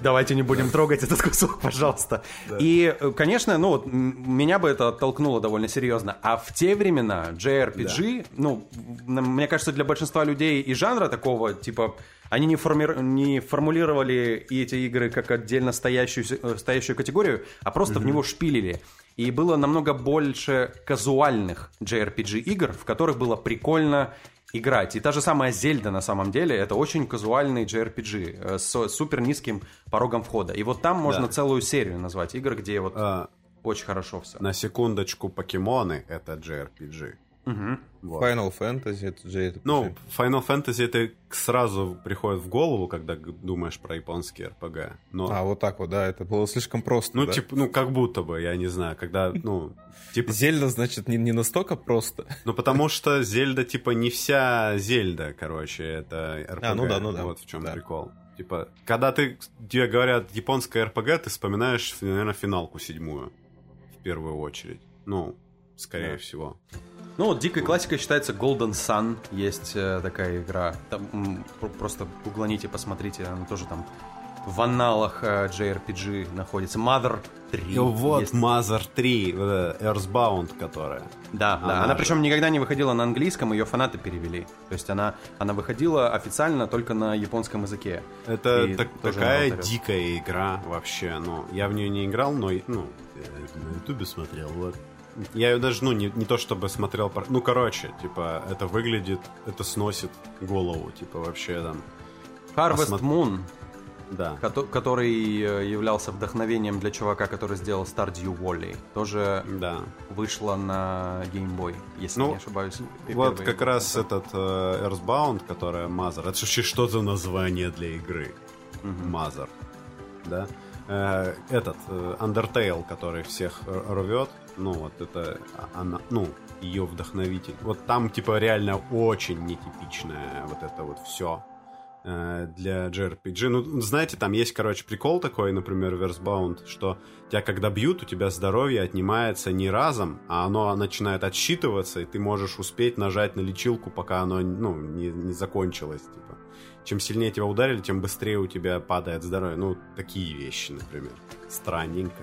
Давайте не будем трогать этот кусок, пожалуйста. Да. И, конечно, ну, вот, меня бы это оттолкнуло довольно серьезно. А в те времена JRPG, да. ну, мне кажется, для большинства людей и жанра такого, типа, они не, форми... не формулировали эти игры как отдельно стоящую, э, стоящую категорию, а просто mm-hmm. в него шпилили. И было намного больше казуальных JRPG игр, в которых было прикольно играть. И та же самая Зельда на самом деле, это очень казуальный JRPG э, с супер низким порогом входа. И вот там можно да. целую серию назвать игр, где вот а, очень хорошо все. На секундочку, покемоны это JRPG. Угу. Вот. Final Fantasy это JRPG. Ну, Final Fantasy это сразу приходит в голову, когда думаешь про японский RPG. Но... А, вот так вот, да, это было слишком просто. Ну, да? типа, ну, как будто бы, я не знаю, когда, ну, типа... Зельда, значит, не, не настолько просто. Ну, потому что Зельда, типа, не вся Зельда, короче, это RPG. А, ну да, ну да. Вот в чем да. прикол. Типа, когда ты, тебе говорят японская RPG, ты вспоминаешь, наверное, финалку седьмую в первую очередь. Ну, скорее да. всего. Ну, вот дикой классикой считается Golden Sun. Есть э, такая игра. Там просто углоните, посмотрите, она тоже там в аналах э, JRPG находится. Mother 3. И вот есть. Mother 3, э, Earthbound, которая. Да, она да. Она же... причем никогда не выходила на английском, ее фанаты перевели. То есть она, она выходила официально только на японском языке. Это так, такая дикая игра вообще. Ну, я в нее не играл, но ну, на ютубе смотрел, вот. Я ее даже, ну, не, не то чтобы смотрел... Ну, короче, типа, это выглядит, это сносит голову, типа, вообще там... Harvest Осмотр... Moon, да. который э, являлся вдохновением для чувака, который сделал Stardew Valley. Тоже да. вышла на Game Boy, если ну, не ошибаюсь. Вот как раз этот uh, Earthbound, которая Mother. Это вообще что за название для игры? Угу. Mother. Да? Э, этот э, Undertale, который всех рвет, ну вот это она, ну ее вдохновитель. Вот там типа реально очень нетипичное вот это вот все э, для JRPG. Ну, знаете, там есть, короче, прикол такой, например, в что тебя когда бьют, у тебя здоровье отнимается не разом, а оно начинает отсчитываться, и ты можешь успеть нажать на лечилку, пока оно, ну, не, не закончилось, типа чем сильнее тебя ударили, тем быстрее у тебя падает здоровье. Ну, такие вещи, например. Странненько.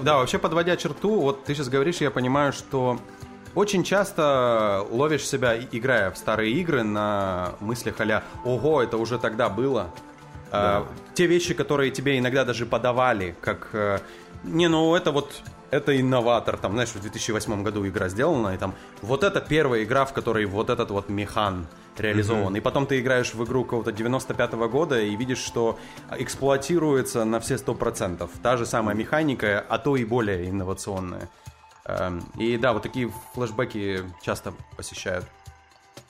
Да, вообще подводя черту, вот ты сейчас говоришь, я понимаю, что очень часто ловишь себя, играя в старые игры, на мыслях а «Ого, это уже тогда было». А, да. А, те вещи, которые тебе иногда даже подавали, как э, «Не, ну это вот это инноватор, там, знаешь, в 2008 году игра сделана, и там вот это первая игра, в которой вот этот вот механ реализован. И потом ты играешь в игру какого-то 95-го года и видишь, что эксплуатируется на все 100%. Та же самая механика, а то и более инновационная. Эм, И да, вот такие флешбеки часто посещают.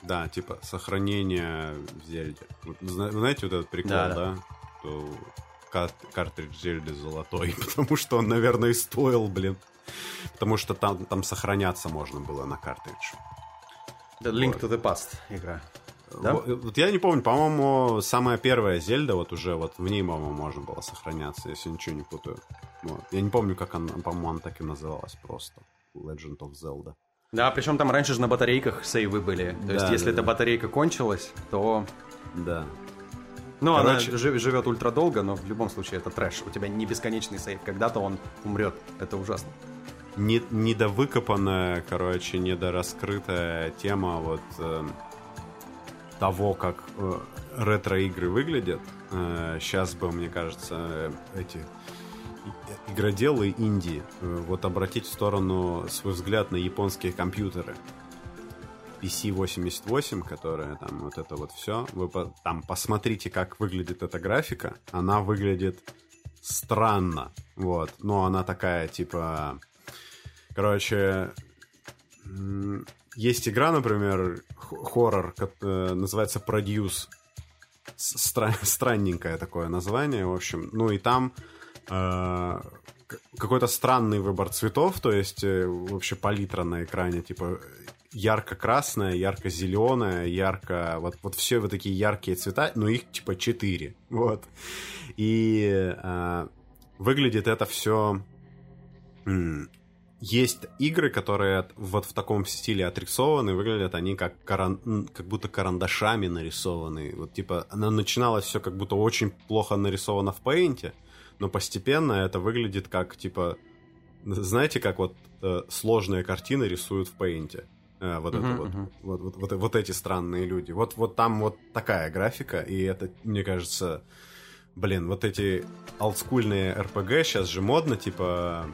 Да, типа сохранение в Зельде. Вот зна- знаете вот этот прикол, Да, да? да. Что кар- картридж Зельды золотой, потому что он, наверное, и стоил, блин. Потому что там, там сохраняться можно было на картридж. The Link to the Past игра. Да? Вот, вот я не помню, по-моему, самая первая Зельда, вот уже вот в ней, по-моему, можно было сохраняться, если ничего не путаю. Вот. Я не помню, как она, по-моему, она так и называлась просто. Legend of Zelda. Да, причем там раньше же на батарейках сейвы были. То есть, Да, если да, эта да. батарейка кончилась, то... Да. Ну, Короче- она жив- живет ультра долго, но в любом случае это трэш. У тебя не бесконечный сейв. Когда-то он умрет. Это ужасно. не, недовыкопанная, короче, недораскрытая тема вот э, того, как э, ретро-игры выглядят. сейчас бы, мне кажется, э, эти игроделы Индии э, вот обратить в сторону свой взгляд на японские компьютеры. PC-88, которая там вот это вот все. Вы по- там посмотрите, как выглядит эта графика. Она выглядит странно. Вот. Но она такая, типа... Короче, есть игра, например, хоррор, э, называется Produce. Стра- странненькое такое название, в общем. Ну и там э, какой-то странный выбор цветов, то есть э, вообще палитра на экране, типа ярко-красная, ярко-зеленая, ярко... Вот, вот все вот такие яркие цвета, но их типа четыре. Вот. И э, выглядит это все... Есть игры, которые от- вот в таком стиле отрисованы, выглядят они как, каран- как будто карандашами нарисованы. Вот типа, она начиналось все как будто очень плохо нарисовано в Paint, но постепенно это выглядит как типа, знаете, как вот э, сложные картины рисуют в Paint. Э, вот это Мгм, вот, мгм. вот, вот, вот, вот эти странные люди. Вот, вот там вот такая графика, и это, мне кажется, блин, вот эти олдскульные RPG сейчас же модно, типа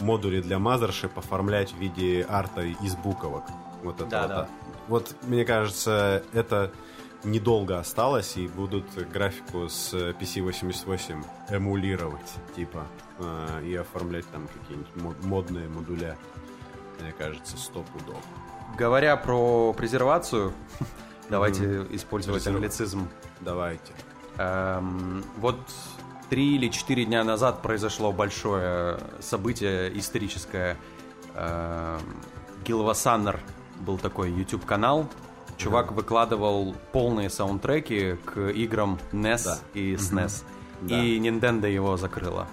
модули для Mothership оформлять в виде арта из буковок. Вот это Да, вот. да. Вот, мне кажется, это недолго осталось, и будут графику с PC-88 эмулировать, типа, э, и оформлять там какие-нибудь мо- модные модуля. Мне кажется, сто пудов. Говоря про презервацию, давайте использовать англицизм. Давайте. Эм, вот три или четыре дня назад произошло большое событие историческое. Эм, Гилвасаннер был такой YouTube-канал. Чувак выкладывал полные саундтреки к играм NES Да. и SNES. Да. И Nintendo его закрыла.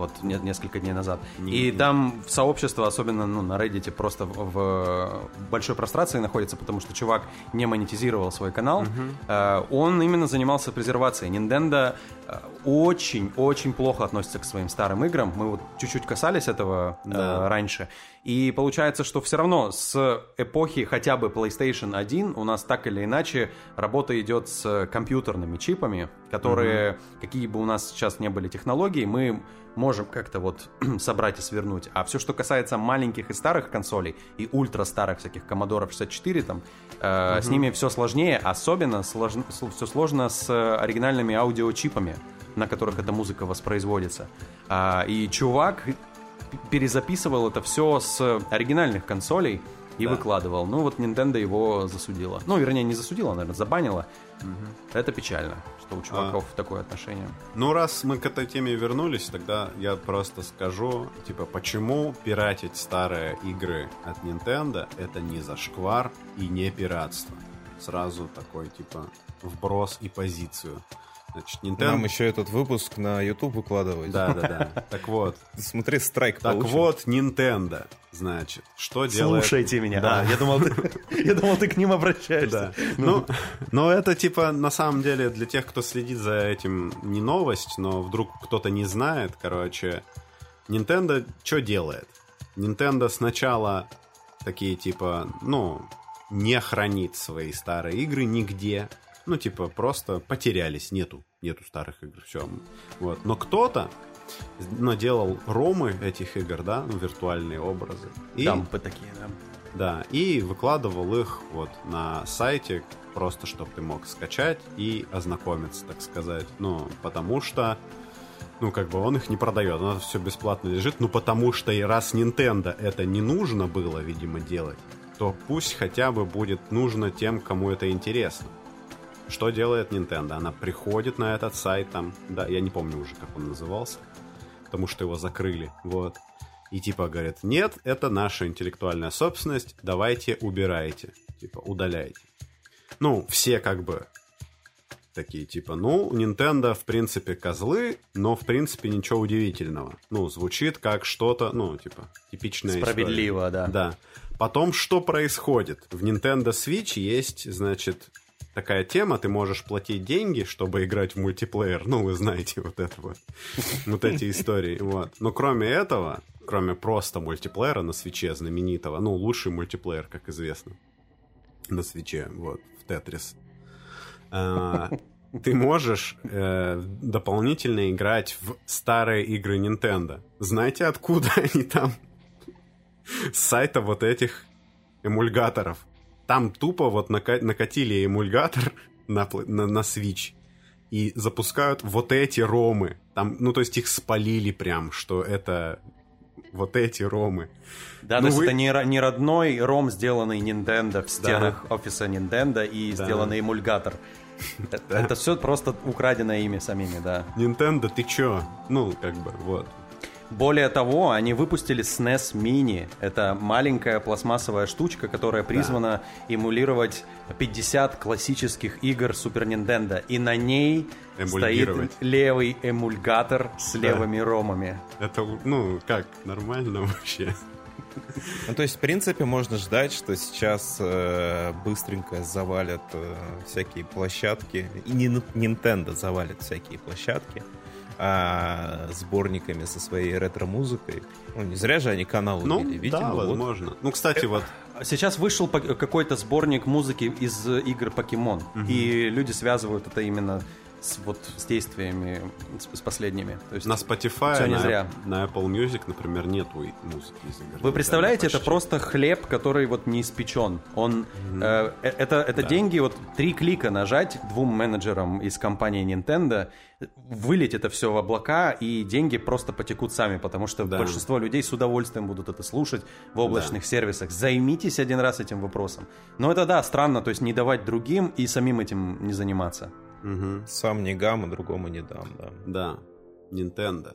Вот не- несколько дней назад. Не- и не- там сообщество, особенно ну, на Reddit, просто в, в большой прострации находится, потому что чувак не монетизировал свой канал. Э, он именно занимался презервацией. Nintendo э, очень-очень плохо относится к своим старым играм. Мы вот чуть-чуть касались этого э, Да. раньше. И получается, что все равно с эпохи хотя бы PlayStation 1 у нас так или иначе работа идет с компьютерными чипами, которые, какие бы у нас сейчас не были технологии, мы можем как-то вот собрать и свернуть. А все, что касается маленьких и старых консолей, и ультра старых всяких Commodore 64, там, э, с ними все сложнее, особенно все сложно с оригинальными аудиочипами, на которых эта музыка воспроизводится. А, и чувак перезаписывал это все с оригинальных консолей и Да. выкладывал. Ну вот Nintendo его засудила. Ну, вернее, не засудила, наверное, забанила. Это печально, что у чуваков такое отношение. Ну, раз мы к этой теме вернулись, тогда я просто скажу, типа, почему пиратить старые игры от Nintendo это не зашквар и не пиратство. Сразу такой, типа, вброс и позицию. Значит, Нам Nintendo... еще этот выпуск на YouTube выкладывать. Да, да, да. Так вот. Смотри, страйк Так получим. вот, Nintendo, значит, что делает... Слушайте меня. Да. Я думал, ты, я думал, ты к ним обращаешься. Да. Ну, но это типа на самом деле для тех, кто следит за этим, не новость, но вдруг кто-то не знает, короче, Nintendo что делает? Nintendo сначала такие типа, ну, не хранит свои старые игры нигде. Ну, типа, просто потерялись, нету, нету старых игр, все. Вот. Но кто-то наделал ромы этих игр, да, ну, виртуальные образы. И Дампы такие, да. Да, и выкладывал их вот на сайте, просто чтобы ты мог скачать и ознакомиться, так сказать. Ну, потому что, ну, как бы он их не продает, оно все бесплатно лежит, ну, потому что и раз Nintendo это не нужно было, видимо, делать, то пусть хотя бы будет нужно тем, кому это интересно. Что делает Nintendo? Она приходит на этот сайт, там, да, я не помню уже, как он назывался, потому что его закрыли, вот. И типа говорит, нет, это наша интеллектуальная собственность, давайте убирайте, типа удаляйте. Ну, все как бы такие типа, ну, Nintendo в принципе козлы, но в принципе ничего удивительного. Ну, звучит как что-то, ну, типа, типичная Справедливо, история. да. Да. Потом что происходит? В Nintendo Switch есть, значит, такая тема, ты можешь платить деньги, чтобы играть в мультиплеер. Ну, вы знаете вот это вот. Вот эти истории. Вот. Но кроме этого, кроме просто мультиплеера на свече знаменитого, ну, лучший мультиплеер, как известно, на свече, вот, в Тетрис, а, ты можешь э, дополнительно играть в старые игры Nintendo. Знаете, откуда они там? С сайта вот этих эмульгаторов. Там тупо вот нака- накатили эмульгатор на, на, на Switch и запускают вот эти ромы. Там, ну, то есть их спалили прям, что это вот эти ромы. Да, ну, то есть вы... это не, не родной ром, сделанный Nintendo в стенах да. офиса Nintendo и да. сделанный эмульгатор. Это, это все просто украденное ими самими, да. Nintendo, ты чё? Ну, как бы, вот. Более того, они выпустили SNES Mini. Это маленькая пластмассовая штучка, которая призвана да. эмулировать 50 классических игр Super Nintendo. И на ней стоит левый эмульгатор с да. левыми ромами. Это, ну, как, нормально вообще? Ну, то есть, в принципе, можно ждать, что сейчас э, быстренько завалят э, всякие площадки. И не Nintendo завалит всякие площадки а, сборниками со своей ретро-музыкой. Ну, не зря же они канал ну, убили. Видимо, да, вот. возможно. Ну, кстати, вот... Сейчас вышел какой-то сборник музыки из игр Покемон, угу. и люди связывают это именно с, вот, с действиями, с, с последними. То есть, на Spotify, все не на, зря. на Apple Music, например, нету музыки из игр. Вы представляете, это просто хлеб, который вот не испечен. Он, mm-hmm. э, это это да. деньги, вот три клика нажать двум менеджерам из компании Nintendo, вылить это все в облака, и деньги просто потекут сами, потому что да. большинство людей с удовольствием будут это слушать в облачных да. сервисах. Займитесь один раз этим вопросом. Но это да, странно, то есть не давать другим и самим этим не заниматься. Угу. Сам не гам, а другому не дам, да. Да, Nintendo.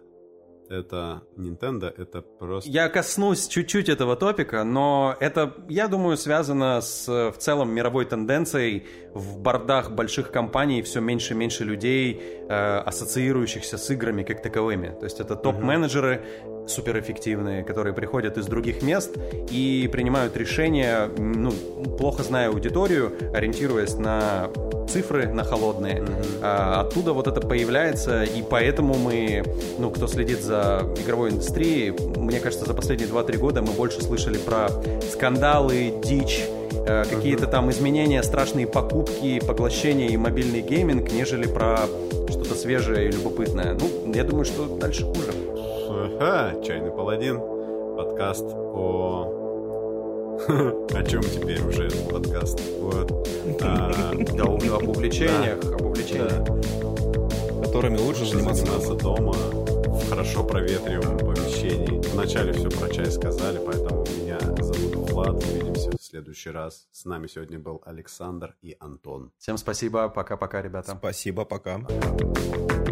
Это Nintendo, это просто... Я коснусь чуть-чуть этого топика, но это, я думаю, связано с в целом мировой тенденцией в бордах больших компаний все меньше и меньше людей, э, ассоциирующихся с играми как таковыми. То есть это топ-менеджеры, суперэффективные, которые приходят из других мест и принимают решения, ну, плохо зная аудиторию, ориентируясь на цифры, на холодные. Mm-hmm. А, оттуда вот это появляется, и поэтому мы, ну, кто следит за игровой индустрией, мне кажется, за последние 2-3 года мы больше слышали про скандалы, дичь, э, какие-то там изменения, страшные покупки, поглощения и мобильный гейминг, нежели про что-то свежее и любопытное. Ну, я думаю, что дальше хуже. Ага, Чайный Паладин. Подкаст о... О чем теперь уже этот подкаст? Вот. А, да, об увлечениях, об увлечениях. Которыми лучше заниматься дома в хорошо проветриваемом помещении. Вначале все про чай сказали, поэтому меня зовут Влад. Увидимся в следующий раз. С нами сегодня был Александр и Антон. Всем спасибо. Пока-пока, ребята. Спасибо, пока. пока.